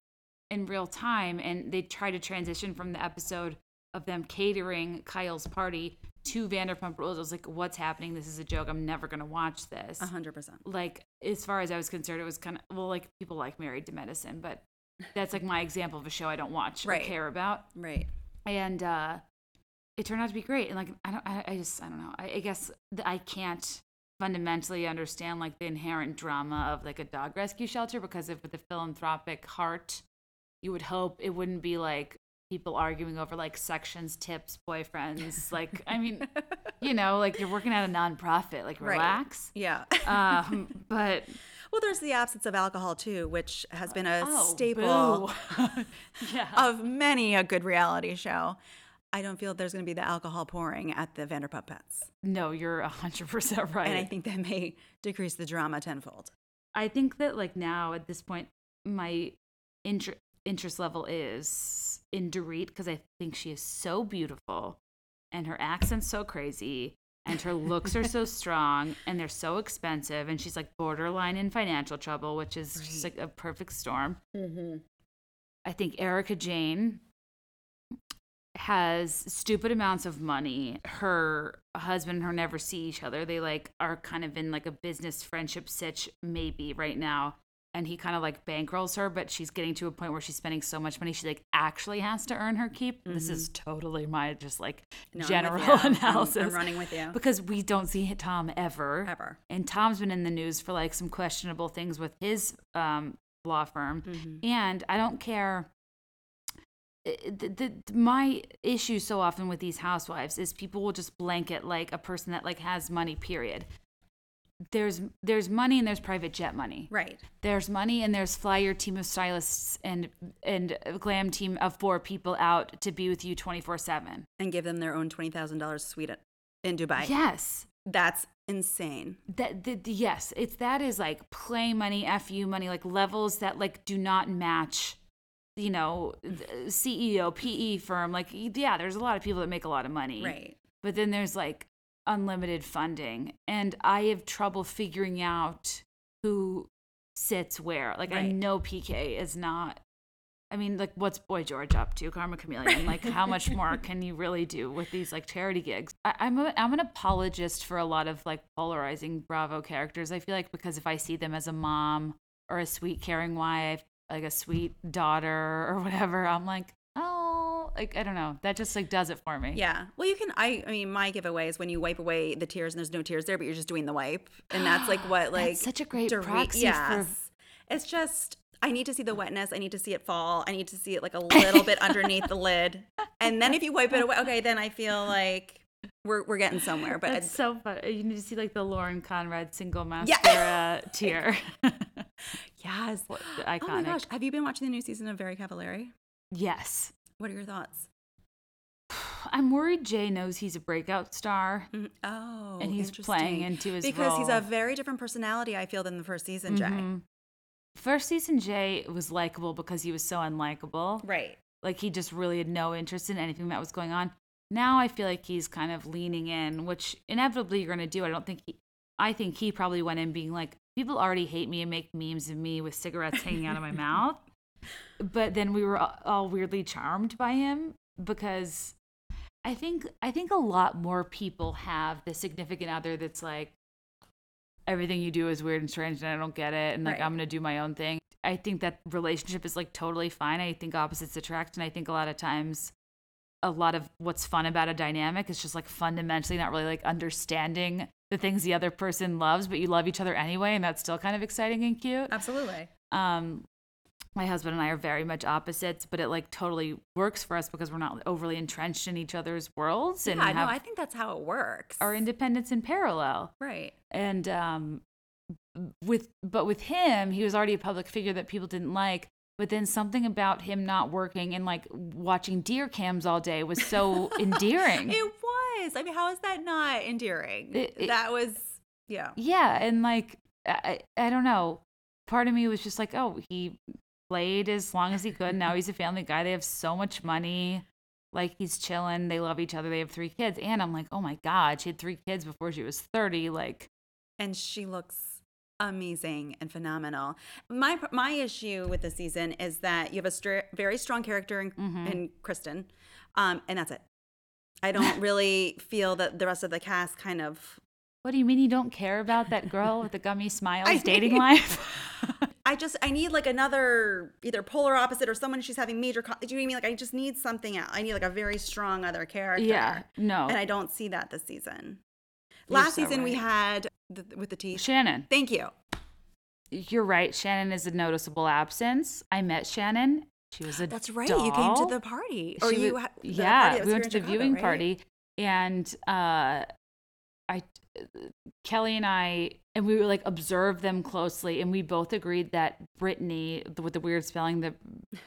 in real time and they tried to transition from the episode of them catering Kyle's party to Vanderpump Rules, I was like, what's happening? This is a joke. I'm never gonna watch this. A hundred percent. Like as far as I was concerned, it was kind of well, like people like Married to Medicine, but that's like my example of a show I don't watch Right. or care about. Right. And uh it turned out to be great. And like I don't, I, I just, I don't know. I, I guess I can't fundamentally understand like the inherent drama of like a dog rescue shelter because of the philanthropic heart, you would hope it wouldn't be like people arguing over like sections, tips, boyfriends. like, I mean, you know, like you're working at a nonprofit. Like, Right. relax. Yeah. Um, but well, there's the absence of alcohol too, which has been a oh, staple yeah. of many a good reality show. I don't feel there's going to be the alcohol pouring at the Vanderpump Pets, no, you're hundred percent right. and I think that may decrease the drama tenfold. I think that like now at this point, my inter- interest level is in Dorit because I think she is so beautiful, and her accent's so crazy, and her looks are so strong, and they're so expensive, and she's like borderline in financial trouble, which is just like a perfect storm. Mm-hmm. I think Erika Jayne has stupid amounts of money. Her husband and her never see each other. They like are kind of in like a business friendship sitch maybe right now. And he kind of like bankrolls her, but she's getting to a point where she's spending so much money she like actually has to earn her keep. This is totally my just like No, I'm general. I'm- analysis. I'm running with you. because we don't see Tom ever. Ever. And Tom's been in the news for like some questionable things with his um, law firm. Mhm. And I don't care. The, the, my issue so often with these housewives is people will just blanket like a person that like has money period there's there's money and there's private jet money Right. there's money and there's fly your team of stylists and and a glam team of four people out to be with you 24 7 And give them their own twenty thousand dollars suite in Dubai. yes That's insane. that the, the- yes it's that is like play money fu money like levels that like do not match you know ceo pe firm like yeah there's a lot of people that make a lot of money Right. but then there's like unlimited funding and i have trouble figuring out who sits where. Like i know pk is not i mean like what's boy george up to? Karma chameleon. Like how much more can you really do with these like charity gigs? I, i'm a, i'm an apologist for a lot of like polarizing bravo characters i feel like because if i see them as a mom or a sweet caring wife like a sweet daughter or whatever i'm like like i don't know that just like does it for me Yeah. Well, you can. I. I mean, my giveaway is when you wipe away the tears and there's no tears there, but you're just doing the wipe, and that's like what like such a great Dorit- proxy yes. for It's just I need to see the wetness. I need to see it fall. I need to see it like a little bit underneath the lid, and then if you wipe it away, okay, then I feel like we're we're getting somewhere. But it's, so fun. You need to see like the Lauren Conrad single mascara tear. yes. What- Oh my Iconic. gosh, have you been watching the new season of Very Cavallari? yes. What are your thoughts? I'm worried Jay knows he's a breakout star Mhm. Oh, and he's playing into his because he's a very different personality. I feel than the first season, Jay. Mhm. First season Jay was likable because he was so unlikable. Right. Like he just really had no interest in anything that was going on. now I feel like he's kind of leaning in, which inevitably you're going to do. I don't think he, I think he probably went in being like, people already hate me and make memes of me with cigarettes hanging out of my mouth. But then we were all weirdly charmed by him because I think I think a lot more people have the significant other that's like everything you do is weird and strange and I don't get it and like Right. I'm going to do my own thing. I think that relationship is like totally fine. I think opposites attract and I think a lot of times a lot of what's fun about a dynamic is just like fundamentally not really like understanding the things the other person loves, but you love each other anyway, and that's still kind of exciting and cute. Absolutely. Um, my husband and I are very much opposites, but it like totally works for us because we're not overly entrenched in each other's worlds and Yeah, no, I think that's how it works. our independence in parallel. right. And um, with but with him, he was already a public figure that people didn't like. But then something about him not working and like watching deer cams all day was so endearing. It was. I mean, how is that not endearing? It- it- that was, yeah. yeah and like I, I don't know part of me was just like oh he played as long as he could now he's a family guy they have so much money like he's chilling they love each other they have three kids and i'm like oh my god she had three kids before she was 30 like and she looks amazing and phenomenal. My my issue with the season is that you have a str- very strong character in, Mhm. in Kristin, um, and that's it. I don't really feel that the rest of the cast kind of. what do you mean you don't care about that girl with the gummy smiles dating life I just I need like another either polar opposite or someone she's having major. Con- do you know what I mean? Like I just need something else. I need like a very strong other character. yeah no and I don't see that this season. You're Last so season we had the, with the teeth. shannon Thank you. you're right shannon is a noticeable absence i met shannon she was a That's right. You came to the party, or She you? wa- ha- yeah we went to the Chicago, viewing right? party and uh i kelly and i and we were like observed them closely and we both agreed that brittainy the- with the weird spelling the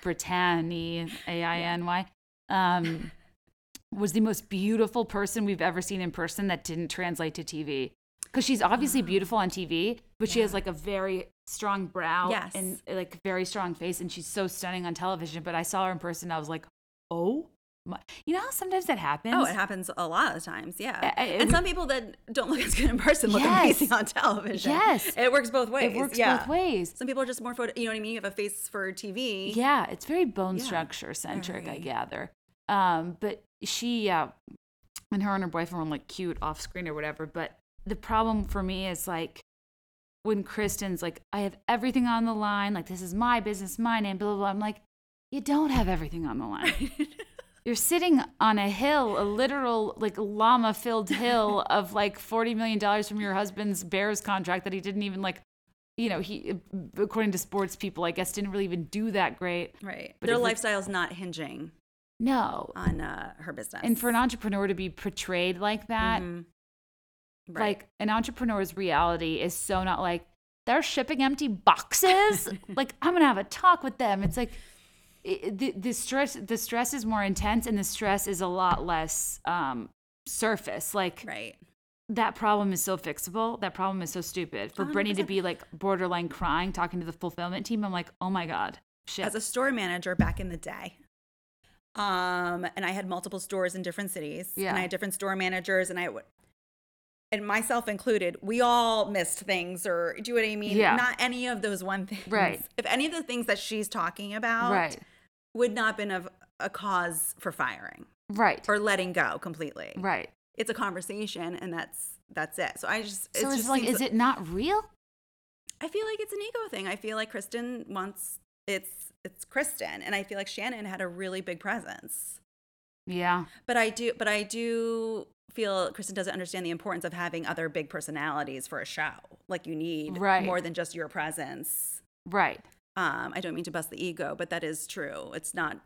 brittainy a-i-n-y um was the most beautiful person we've ever seen in person that didn't translate to tv because she's obviously beautiful on tv but she has like a very strong brow Yes. and like very strong face and she's so stunning on television but i saw her in person i was like oh. You know how sometimes that happens Oh, it happens a lot of times, yeah. And some people that don't look as good in person look Yes. amazing on television. Yes. it works both ways. it works yeah. both ways Some people are just more photo. You know what I mean? You have a face for TV. yeah it's very bone Yeah. structure centric i gather um but she uh and her and her boyfriend were like cute off screen or whatever but the problem for me is like when kristin's like i have everything on the line like this is my business my name blah blah blah i'm like you don't have everything on the line you're sitting on a hill, a literal like llama filled hill of like $40 million from your husband's Bears contract that he didn't even like, you know, he, according to sports people, I guess didn't really even do that great. Right. But Their lifestyle's not hinging No. on uh, her business. And for an entrepreneur to be portrayed like that, Mhm. Right. like an entrepreneur's reality is so not like they're shipping empty boxes. like I'm gonna have a talk with them. It's like it, the, the stress. The stress is more intense, and the stress is a lot less um, surface. Like right. that problem is so fixable. That problem is so stupid. For Brittainy to be like borderline crying, talking to the fulfillment team, I'm like, oh my god, shit. As a store manager back in the day, um, and I had multiple stores in different cities, Yeah. and I had different store managers, and I would. And myself included, we all missed things, or do you know what I mean? Yeah. Not any of those one things. Right. If any of the things that she's talking about right, would not have been of a cause for firing right, or letting go completely. right. It's a conversation, and that's that's it. So I just So it's just like, is it not real? I feel like it's an ego thing. I feel like Kristin wants it's it's Kristin, and I feel like Shannon had a really big presence. Yeah, But I do, but I do feel Kristin doesn't understand the importance of having other big personalities for a show. Like you need Right. more than just your presence. right. Um, I don't mean to bust the ego, but that is true. It's not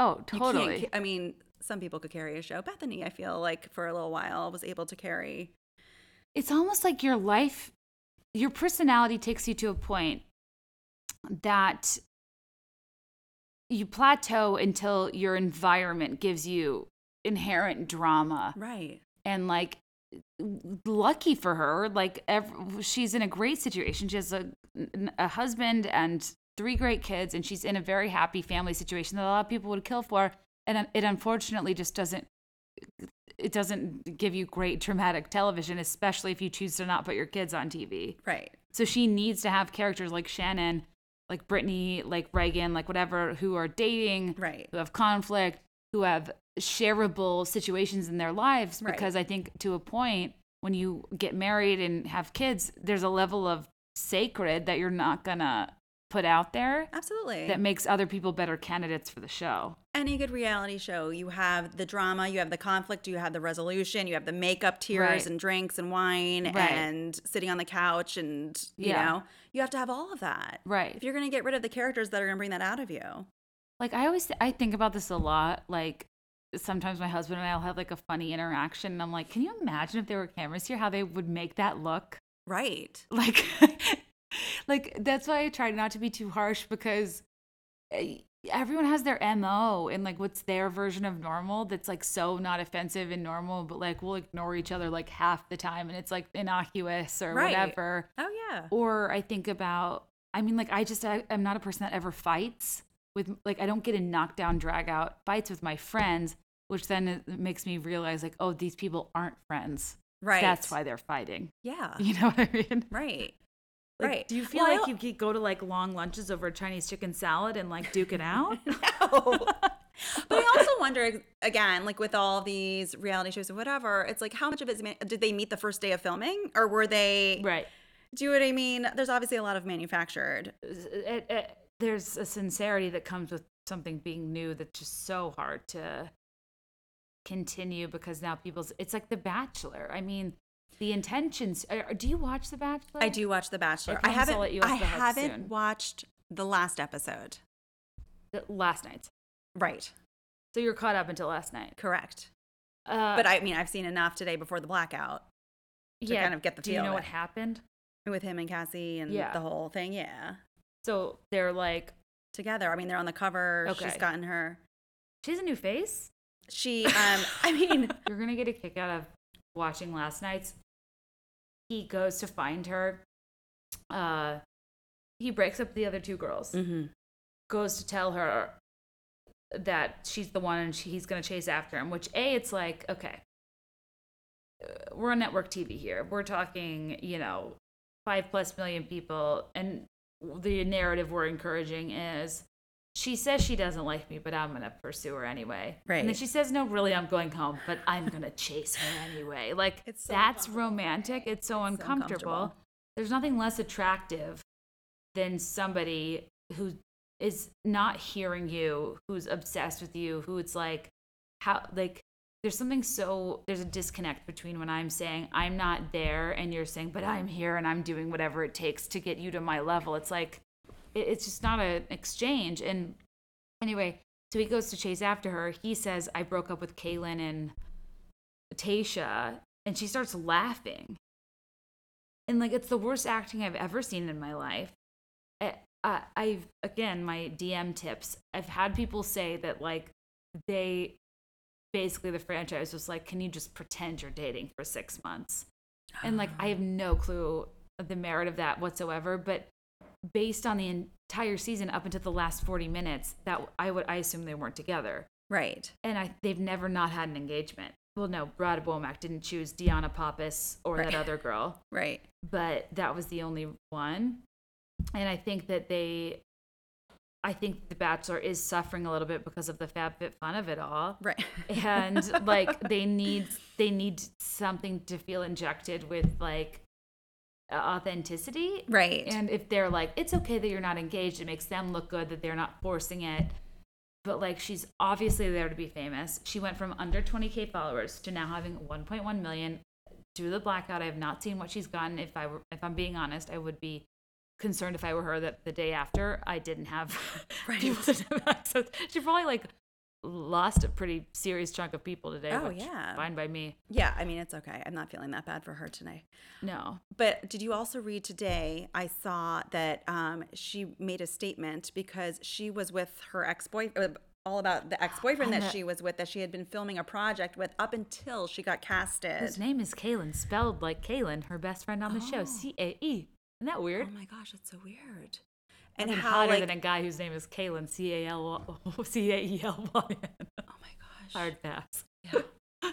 Oh, totally. I mean, some people could carry a show. Bethenny, I feel like for a little while was able to carry. it's almost like your life your personality takes you to a point that you plateau until your environment gives you inherent drama Right. and like lucky for her like ev- she's in a great situation she has a, a husband and three great kids and she's in a very happy family situation that a lot of people would kill for and it unfortunately just doesn't it doesn't give you great dramatic television, especially if you choose to not put your kids on TV. Right. So she needs to have characters like Shannon, like Brittainy, like Reagan, like whatever, who are dating, Right. who have conflict, who have shareable situations in their lives. Right. Because I think to a point, when you get married and have kids, there's a level of sacred that you're not gonna put out there Absolutely. that makes other people better candidates for the show. Any good reality show, you have the drama, you have the conflict, you have the resolution, you have the makeup, tears, Right. and drinks and wine, Right. and sitting on the couch, and you Yeah. know, you have to have all of that. Right. If you're going to get rid of the characters that are going to bring that out of you, like I always I think about this a lot. Like sometimes my husband and I'll have like a funny interaction, and I'm like, can you imagine if there were cameras here, how they would make that look? right? Like, like that's why I try not to be too harsh because eh, everyone has their mo and like what's their version of normal that's like so not offensive and normal, but like we'll ignore each other like half the time, and it's like innocuous or Right. whatever. Oh yeah, Or I think about, I mean, like, I just, I, I'm not a person that ever fights with, like, I don't get in knockdown, drag out fights with my friends, which then makes me realize, like, oh, these people aren't friends. right. That's why they're fighting. Yeah, You know what I mean? right. Like, right. Do you feel Well, like you go to like long lunches over Chinese chicken salad and like duke it out? No. but I also wonder again, like with all these reality shows and whatever, it's like how much of it man- did they meet the first day of filming, or were they? right. Do you know what I mean? There's obviously a lot of manufactured. It, it, eh, eh, there's a sincerity that comes with something being new that's just so hard to continue because now people's it's like the bachelor i mean the intentions are, do you watch the bachelor I do watch The Bachelor. I I, promise I'll haven't. I haven't soon. watched the last episode. The- last night Right. so you're caught up until last night Correct. uh, But I mean, I've seen enough today before the blackout to kind of get the feel. do you know what happened with him and Cassie and Yeah. the whole thing. Yeah. So they're like Together. I mean, they're on the cover. Okay. She's gotten her. she has a new face She. Um. I mean. you're gonna get a kick out of watching last night's he goes to find her uh he breaks up the other two girls mhm. goes to tell her that she's the one and she, he's going to chase after him which a it's like okay uh, we're on network tv here we're talking you know five plus million people and the narrative we're encouraging is she says she doesn't like me but i'm going to pursue her anyway. Right. and then she says no really i'm going home but i'm going to chase her anyway. Like It's so that's romantic. It's so It's so uncomfortable. uncomfortable. there's nothing less attractive than somebody who is not hearing you, who's obsessed with you, who it's like how like there's something so there's a disconnect between when I'm saying I'm not there and you're saying but I'm here and I'm doing whatever it takes to get you to my level. It's like it, it's just not an exchange. And anyway, so he goes to chase after her. He says I broke up with Caelynn and Tayshia, and she starts laughing. And like it's the worst acting I've ever seen in my life. I, I, I've again my DM tips. I've had people say that like they basically the franchise was like, can you just pretend you're dating for six months? And like I have ah. no clue of the merit of that whatsoever. But based on the entire season up until the last forty minutes, that I would I assume they weren't together Right. and I they've never not had an engagement. Well, no, Brad Womack didn't choose Deanna Pappas or Right. that other girl, Right. but that was the only one. And I think that they, I think The Bachelor is suffering a little bit because of the FabFitFun of it all, Right. and like they need they need something to feel injected with like authenticity, right. and if they're like, it's okay that you're not engaged, it makes them look good that they're not forcing it. But like, she's obviously there to be famous. She went from under 20k followers to now having 1.1 million. Through the blackout, I have not seen what she's gotten. If I were, if I'm being honest, I would be concerned if I were her that the day after I didn't have Right. people to have access. She probably like lost a pretty serious chunk of people today. Oh, yeah. fine by me. yeah. I mean, it's okay. I'm not feeling that bad for her today. No, But did you also read today? I saw that um, she made a statement because she was with her ex boyfriend, all about the ex boyfriend On that she was with, that she had been filming a project with up until she got casted. his name is Kaylin, spelled like Caelynn, her best friend on the show. Oh. C A E. Isn't that weird? Oh my gosh, that's so weird. And how hotter like, than a guy whose name is Kalen, C A L C A E L Y N. oh my gosh, Hard pass. Yeah.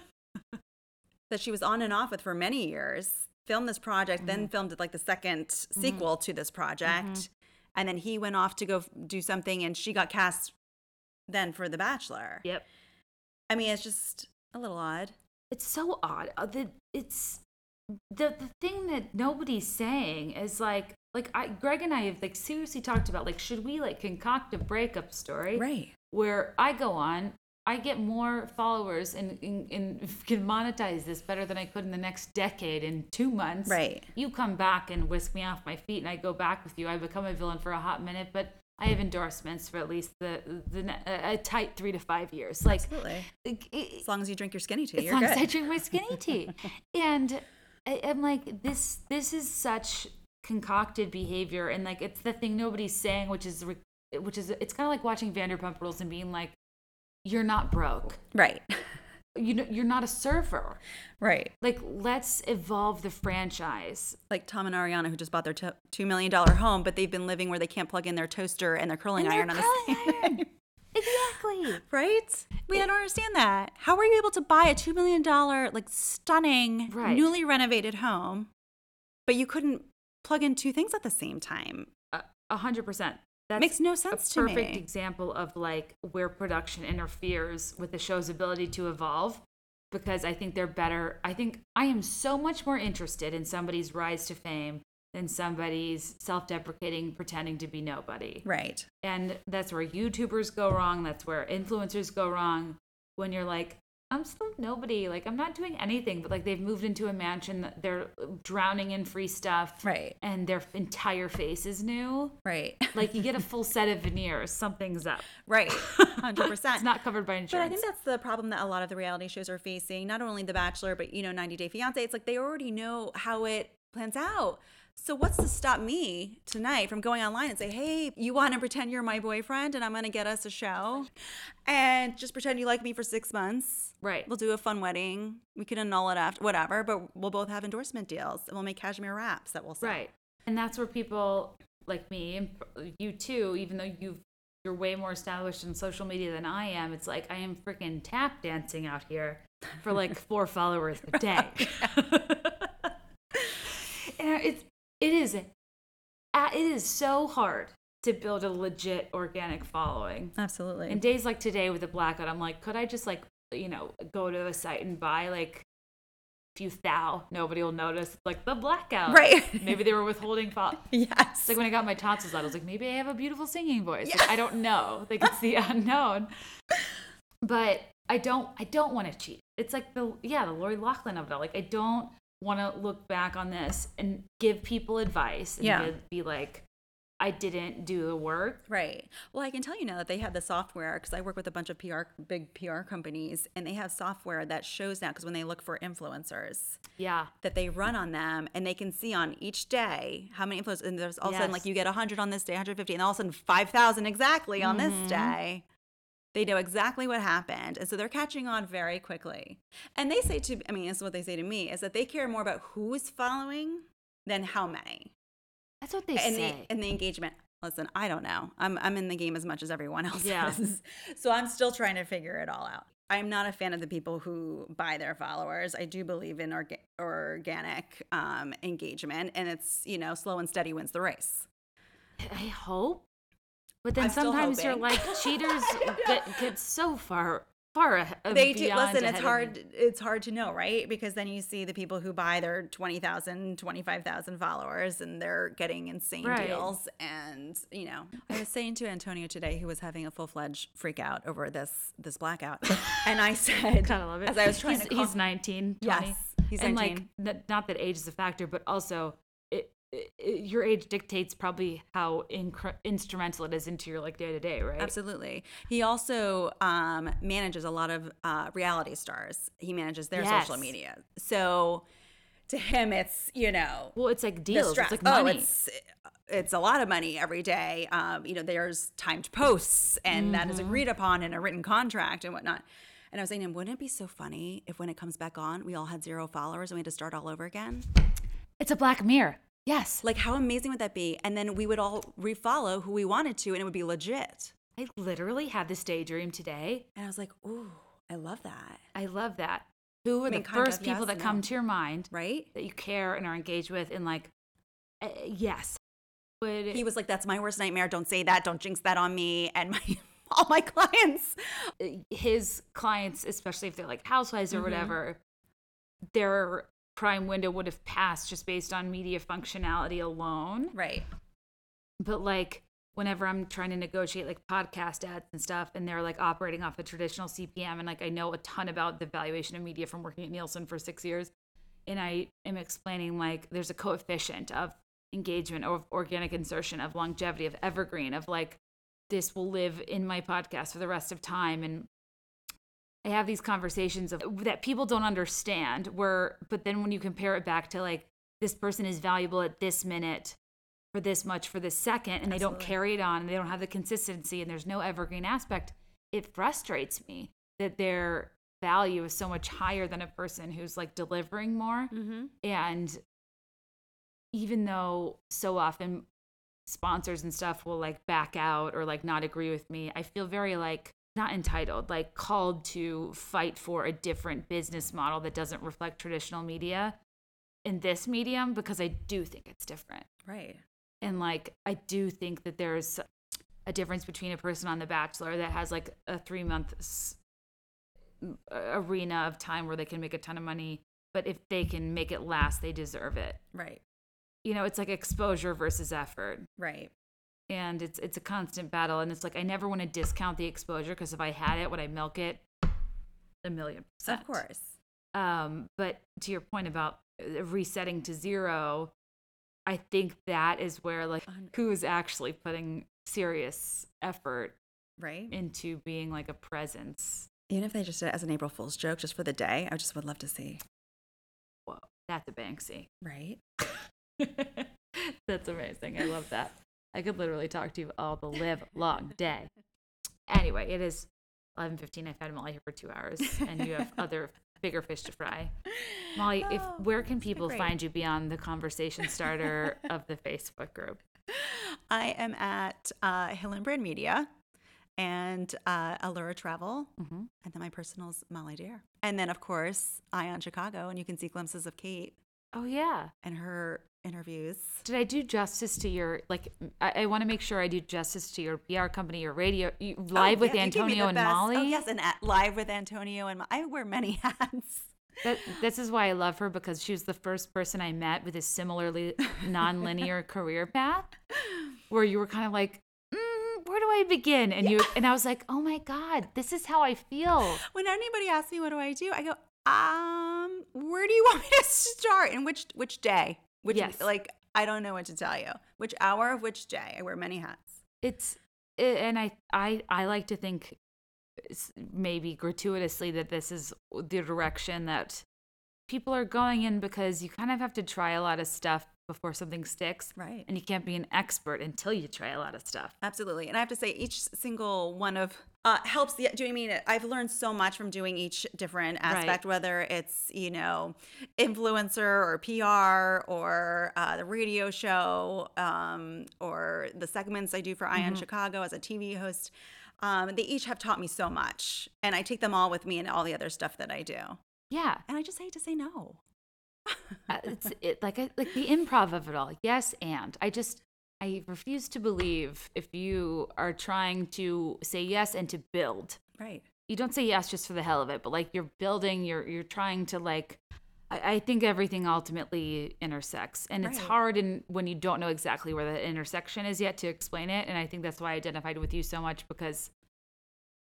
that she was on and off with for many years, filmed this project, then mm-hmm. filmed like the 2nd mm-hmm. sequel to this project. Mm-hmm. And then he went off to go do something and she got cast then for The Bachelor. Yep. I mean, it's just a little odd. It's so odd. Uh, the, it's the the thing that nobody's saying is like like I Greg and I have like seriously talked about like should we like concoct a breakup story Right. where I go on, I get more followers and, and, and can monetize this better than I could in the next decade in two months. Right. You come back and whisk me off my feet, and I go back with you. I become a villain for a hot minute, but I have endorsements for at least the the a a tight three to five years. Like, Absolutely. it- As long as you drink your skinny tea, as you're long good. as I drink my skinny tea. and I, I'm like, this this is such concocted behavior, and like it's the thing nobody's saying, which is re- which is it's kind of like watching Vanderpump Rules and being like, you're not broke. right. You know, you're not a server. Right. Like, let's evolve the franchise. Like Tom and Ariana, who just bought their $2 million home, but they've been living where they can't plug in their toaster and their curling And iron on the same. Exactly. Right? We I don't understand that. How were you able to buy a $2 million, like stunning, Right. newly renovated home, but you couldn't plug in two things at the same time? A hundred percent. That Makes no sense a to perfect example of like where production interferes with the show's ability to evolve. Because I think they're better. I think I am so much more interested in somebody's rise to fame than somebody's self-deprecating pretending to be nobody. Right. And that's where YouTubers go wrong. That's where influencers go wrong. When you're like, I'm still nobody. Like, I'm not doing anything, but like they've moved into a mansion. that They're drowning in free stuff. Right. And their entire face is new. Right. Like, you get a full set of veneers. Something's up. right. 100%. It's not covered by insurance. But I think that's the problem that a lot of the reality shows are facing. Not only The Bachelor, but you know, 90 Day Fiance. It's like they already know how it plans out. So what's to stop me tonight from going online and say, "Hey, you want to pretend you're my boyfriend, and I'm going to get us a show, and just pretend you like me for six months. Right. We'll do a fun wedding. We can annul it after whatever, but we'll both have endorsement deals, and we'll make cashmere wraps that we'll sell. Right. And that's where people like me and you too, even though you've you're way more established in social media than I am, it's like I am freaking tap dancing out here for like four followers a day. and it's it is it is so hard to build a legit organic following. Absolutely. And days like today with the blackout, I'm like, could I just like, you know, go to a site and buy like a few thou? Nobody will notice. Like the blackout. Right. Maybe they were withholding fo- yes. It's like when I got my tonsils out, I was like, maybe I have a beautiful singing voice. Like, I don't know. Like it's the unknown. But I don't I don't want to cheat. It's like the yeah, the Lori Loughlin of it all. Like I don't want to look back on this and give people advice and Yeah. give- be like, I didn't do the work. Right. Well, I can tell you now that they have the software because I work with a bunch of PR, big PR companies, and they have software that shows now because when they look for influencers, Yeah. that they run on them and they can see on each day how many influencers, and there's all of a sudden like you get 100 on this day, 150, and all of a sudden 5,000 exactly on Mm-hmm. this day. They know exactly what happened. And so they're catching on very quickly. And they say to, I mean, this is what they say to me, is that they care more about who's following than how many That's what they and say. the and the engagement. Listen, I don't know. I'm I'm in the game as much as everyone else Yeah. is. So I'm still trying to figure it all out. I'm not a fan of the people who buy their followers. I do believe in orga- organic um, engagement, and it's you know slow and steady wins the race. I hope. But then I'm sometimes you're like cheaters get, get so far far ahead. They do listen. It's hard. It's hard to know, right? Because then you see the people who buy their 20,000, 25,000 followers, and they're getting insane Right. deals. And you know, I was saying to Antonio today, who was having a full fledged freak out over this this blackout, and I said, Gotta love it. As I was trying he's, to call- he's 19, 20. Yes, he's and 19. like, not that age is a factor, but also your age dictates probably how instrumental it is into your like day to day, right? Absolutely. He also um, manages a lot of uh, reality stars. He manages their Yes. social media. So to him, it's you know Well, it's like deals. It's like money. Oh, it's it's a lot of money every day. Um, you know, there's timed posts, and that is Mm-hmm. agreed upon in a written contract and whatnot. And I was saying to him, wouldn't it be so funny if when it comes back on, we all had zero followers and we had to start all over again? It's a black mirror. Yes. Like, how amazing would that be? And then we would all refollow who we wanted to, and it would be legit. I literally had this daydream today. And I was like, ooh, I love that. I love that. who are I mean, the first of, people yes, that come no. to your mind right? that you care and are engaged with and like uh, yes would He was like, "That's my worst nightmare. Don't say that. Don't jinx that on me." And my all my clients. his clients especially if they're like housewives or Mhm. whatever their prime window would have passed just based on media functionality alone Right. but like whenever i'm trying to negotiate like podcast ads and stuff and they're like operating off a traditional cpm and like i know a ton about the valuation of media from working at nielsen for six years and i am explaining like there's a coefficient of engagement or of organic insertion of longevity of evergreen of like this will live in my podcast for the rest of time and i have these conversations of that people don't understand where but then when you compare it back to like this person is valuable at this minute for this much for this second and they don't carry it on and they don't have the consistency and there's no evergreen aspect it frustrates me that their value is so much higher than a person who's like delivering more Mm-hmm. and even though so often sponsors and stuff will like back out or like not agree with me i feel very like not entitled like called to fight for a different business model that doesn't reflect traditional media in this medium because i do think it's different Right. and like i do think that there's a difference between a person on the bachelor that has like a three month s- arena of time where they can make a ton of money but if they can make it last they deserve it Right. you know it's like exposure versus effort Right. And it's it's a constant battle and it's like i never want to discount the exposure because if i had it would i milk it a million percent Of course. um, but to your point about uh, resetting to zero, I think that is where like who is actually putting serious effort Right. into being like a presence. Even if they just did it as an April Fool's joke, just for the day, I just would love to see. Whoa, that's a Banksy. Right. that's amazing. I love that. I could literally talk to you all the live long day. Anyway, it is eleven fifteen. I've had Molly here for two hours, and you have other bigger fish to fry. Molly, if Oh, where can people find you beyond the conversation starter of the Facebook group? I am at uh, Hillenbrand Media and uh, Allura Travel. Mhm. And then my personal's Molly Dare. And then, of course, Ion Chicago. And you can see glimpses of Kate Oh yeah. and her interviews. Did I do justice to your like? I, I want to make sure I do justice to your PR company, your radio, you, live Oh, with yeah, Antonio and best- Molly. Oh, yes. And at, live with Antonio and I wear many hats. That, this is why I love her because she was the first person I met with a similarly non-linear career path, where you were kind of like, mm, "Where do I begin?" And you and I was like, "Oh my god, this is how I feel." When anybody asks me what do I do, I go, um, where do you want me to start? And which which day? Which Yes. like I don't know what to tell you. Which hour of which day? I wear many hats. It's it, and I I I like to think maybe gratuitously that this is the direction that people are going in because you kind of have to try a lot of stuff before something sticks. Right. And you can't be an expert until you try a lot of stuff. Absolutely. And I have to say, each single one of uh, helps the. Do you know what I mean? I've learned so much from doing each different aspect, whether it's you know, influencer or PR or uh, the radio show um, or the segments I do for Ion Chicago as a TV host. Um, they each have taught me so much, and I take them all with me in all the other stuff that I do. Yeah. And I just hate to say no. Uh, it's it, like I, like the improv of it all. Yes, and I just I refuse to believe if you are trying to say yes and to build. Right. You don't say yes just for the hell of it, but like you're building, you're you're trying to like. I, I think everything ultimately intersects, and it's hard in when you don't know exactly where the intersection is yet to explain it. And I think that's why I identified with you so much because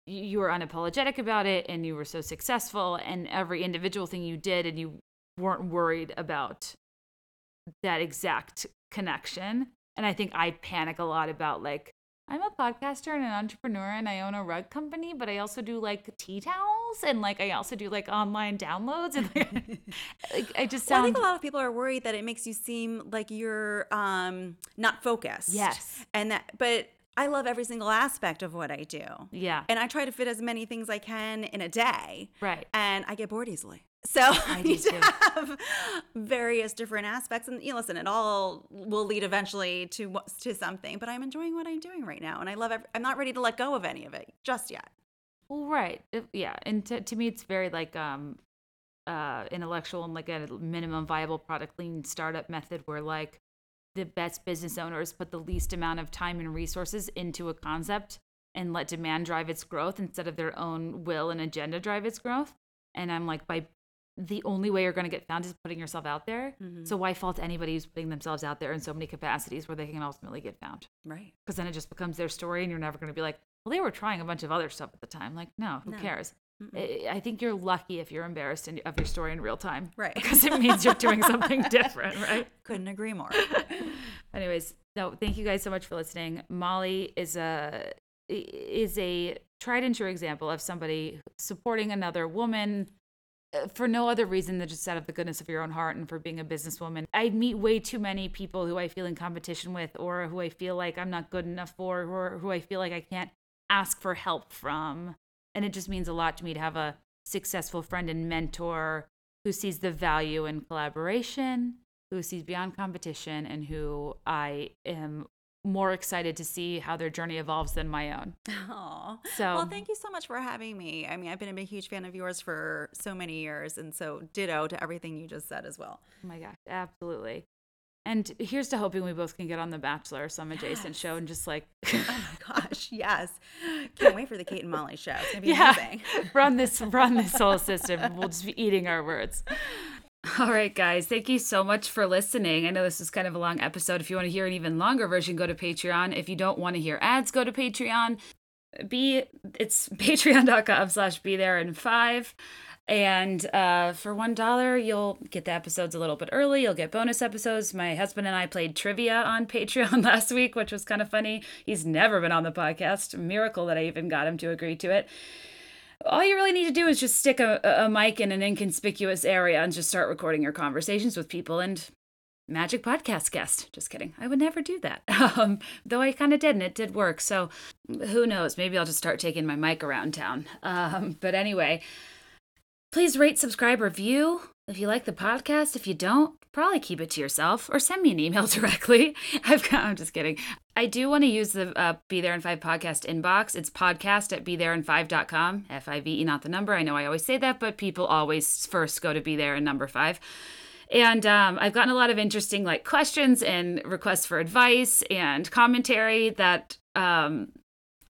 you were unapologetic about it and you were so successful and every individual thing you did and you weren't worried about that exact connection and i think i panic a lot about like i'm a podcaster and an entrepreneur and i own a rug company but i also do like tea towels and like i also do like online downloads and like, like i just Well, I think a lot of people are worried that it makes you seem like you're um, not focused. Yes. And that, but I love every single aspect of what I do. yeah And I try to fit as many things I can in a day. right And I get bored easily. So I, do need to have various different aspects. And you know, listen, it all will lead eventually to to something. But I'm enjoying what I'm doing right now, and I love. Every, I'm not ready to let go of any of it just yet. Well, right. Yeah. And to, to me, it's very like um, uh, intellectual and like a minimum viable product lean startup method where like the best business owners put the least amount of time and resources into a concept and let demand drive its growth instead of their own will and agenda drive its growth. And I'm like, by the only way you're going to get found is putting yourself out there. Mm-hmm. So why fault anybody who's putting themselves out there in so many capacities where they can ultimately get found? Right. Because then it just becomes their story, and you're never going to be like, well, they were trying a bunch of other stuff at the time. Like, no, who no. cares? Mm-mm. I think you're lucky if you're embarrassed in, of your story in real time. Right. Because it means you're doing something different, right? Couldn't agree more. Anyways, no, thank you guys so much for listening. Molly is a is a tried and true example of somebody supporting another woman Uh, for no other reason than just out of the goodness of your own heart and for being a businesswoman. I meet way too many people who I feel in competition with, or who I feel like I'm not good enough for, or who I feel like I can't ask for help from. And it just means a lot to me to have a successful friend and mentor who sees the value in collaboration, who sees beyond competition, and who I am more excited to see how their journey evolves than my own. Oh, so well, thank you so much for having me. I mean, I've been a big huge fan of yours for so many years, and so ditto to everything you just said as well. Oh my gosh, absolutely. And here's to hoping we both can get on the Bachelor or some adjacent yes. show and just like Oh my gosh, yes. Can't wait for the Kate and Molly show. It's gonna be yeah. amazing. run this run this whole system. We'll just be eating our words. All right, guys, thank you so much for listening. I know this is kind of a long episode. If you want to hear an even longer version, go to Patreon. If you don't want to hear ads, go to Patreon. Be it's patreon.com slash be there in five. And uh, for one dollar, you'll get the episodes a little bit early. You'll get bonus episodes. My husband and I played trivia on Patreon last week, which was kind of funny. He's never been on the podcast. Miracle that I even got him to agree to it all you really need to do is just stick a, a mic in an inconspicuous area and just start recording your conversations with people and magic podcast guest. Just kidding. I would never do that. Um, though I kind of did, and it did work. So who knows? Maybe I'll just start taking my mic around town. Um, but anyway, please rate, subscribe, review if you like the podcast. If you don't, probably keep it to yourself or send me an email directly. I've got, I'm just kidding. I do want to use the uh, Be There in Five podcast inbox. It's podcast at be there in five.com. F I V E, not the number. I know I always say that, but people always first go to be there in number five. And um, I've gotten a lot of interesting like questions and requests for advice and commentary that um,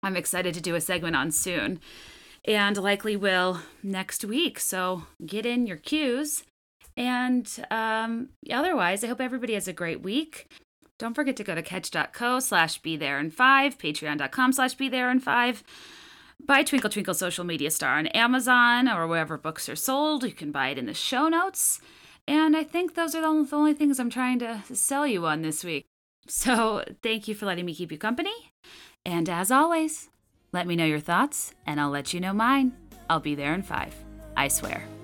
I'm excited to do a segment on soon and likely will next week. So get in your cues. and um, otherwise, I hope everybody has a great week. Don't forget to go to catch.co slash be there in five, patreon.com slash be there in five. Buy Twinkle Twinkle Social Media Star on Amazon or wherever books are sold. You can buy it in the show notes. And I think those are the only things I'm trying to sell you on this week. So thank you for letting me keep you company. And as always, let me know your thoughts and I'll let you know mine. I'll be there in five. I swear.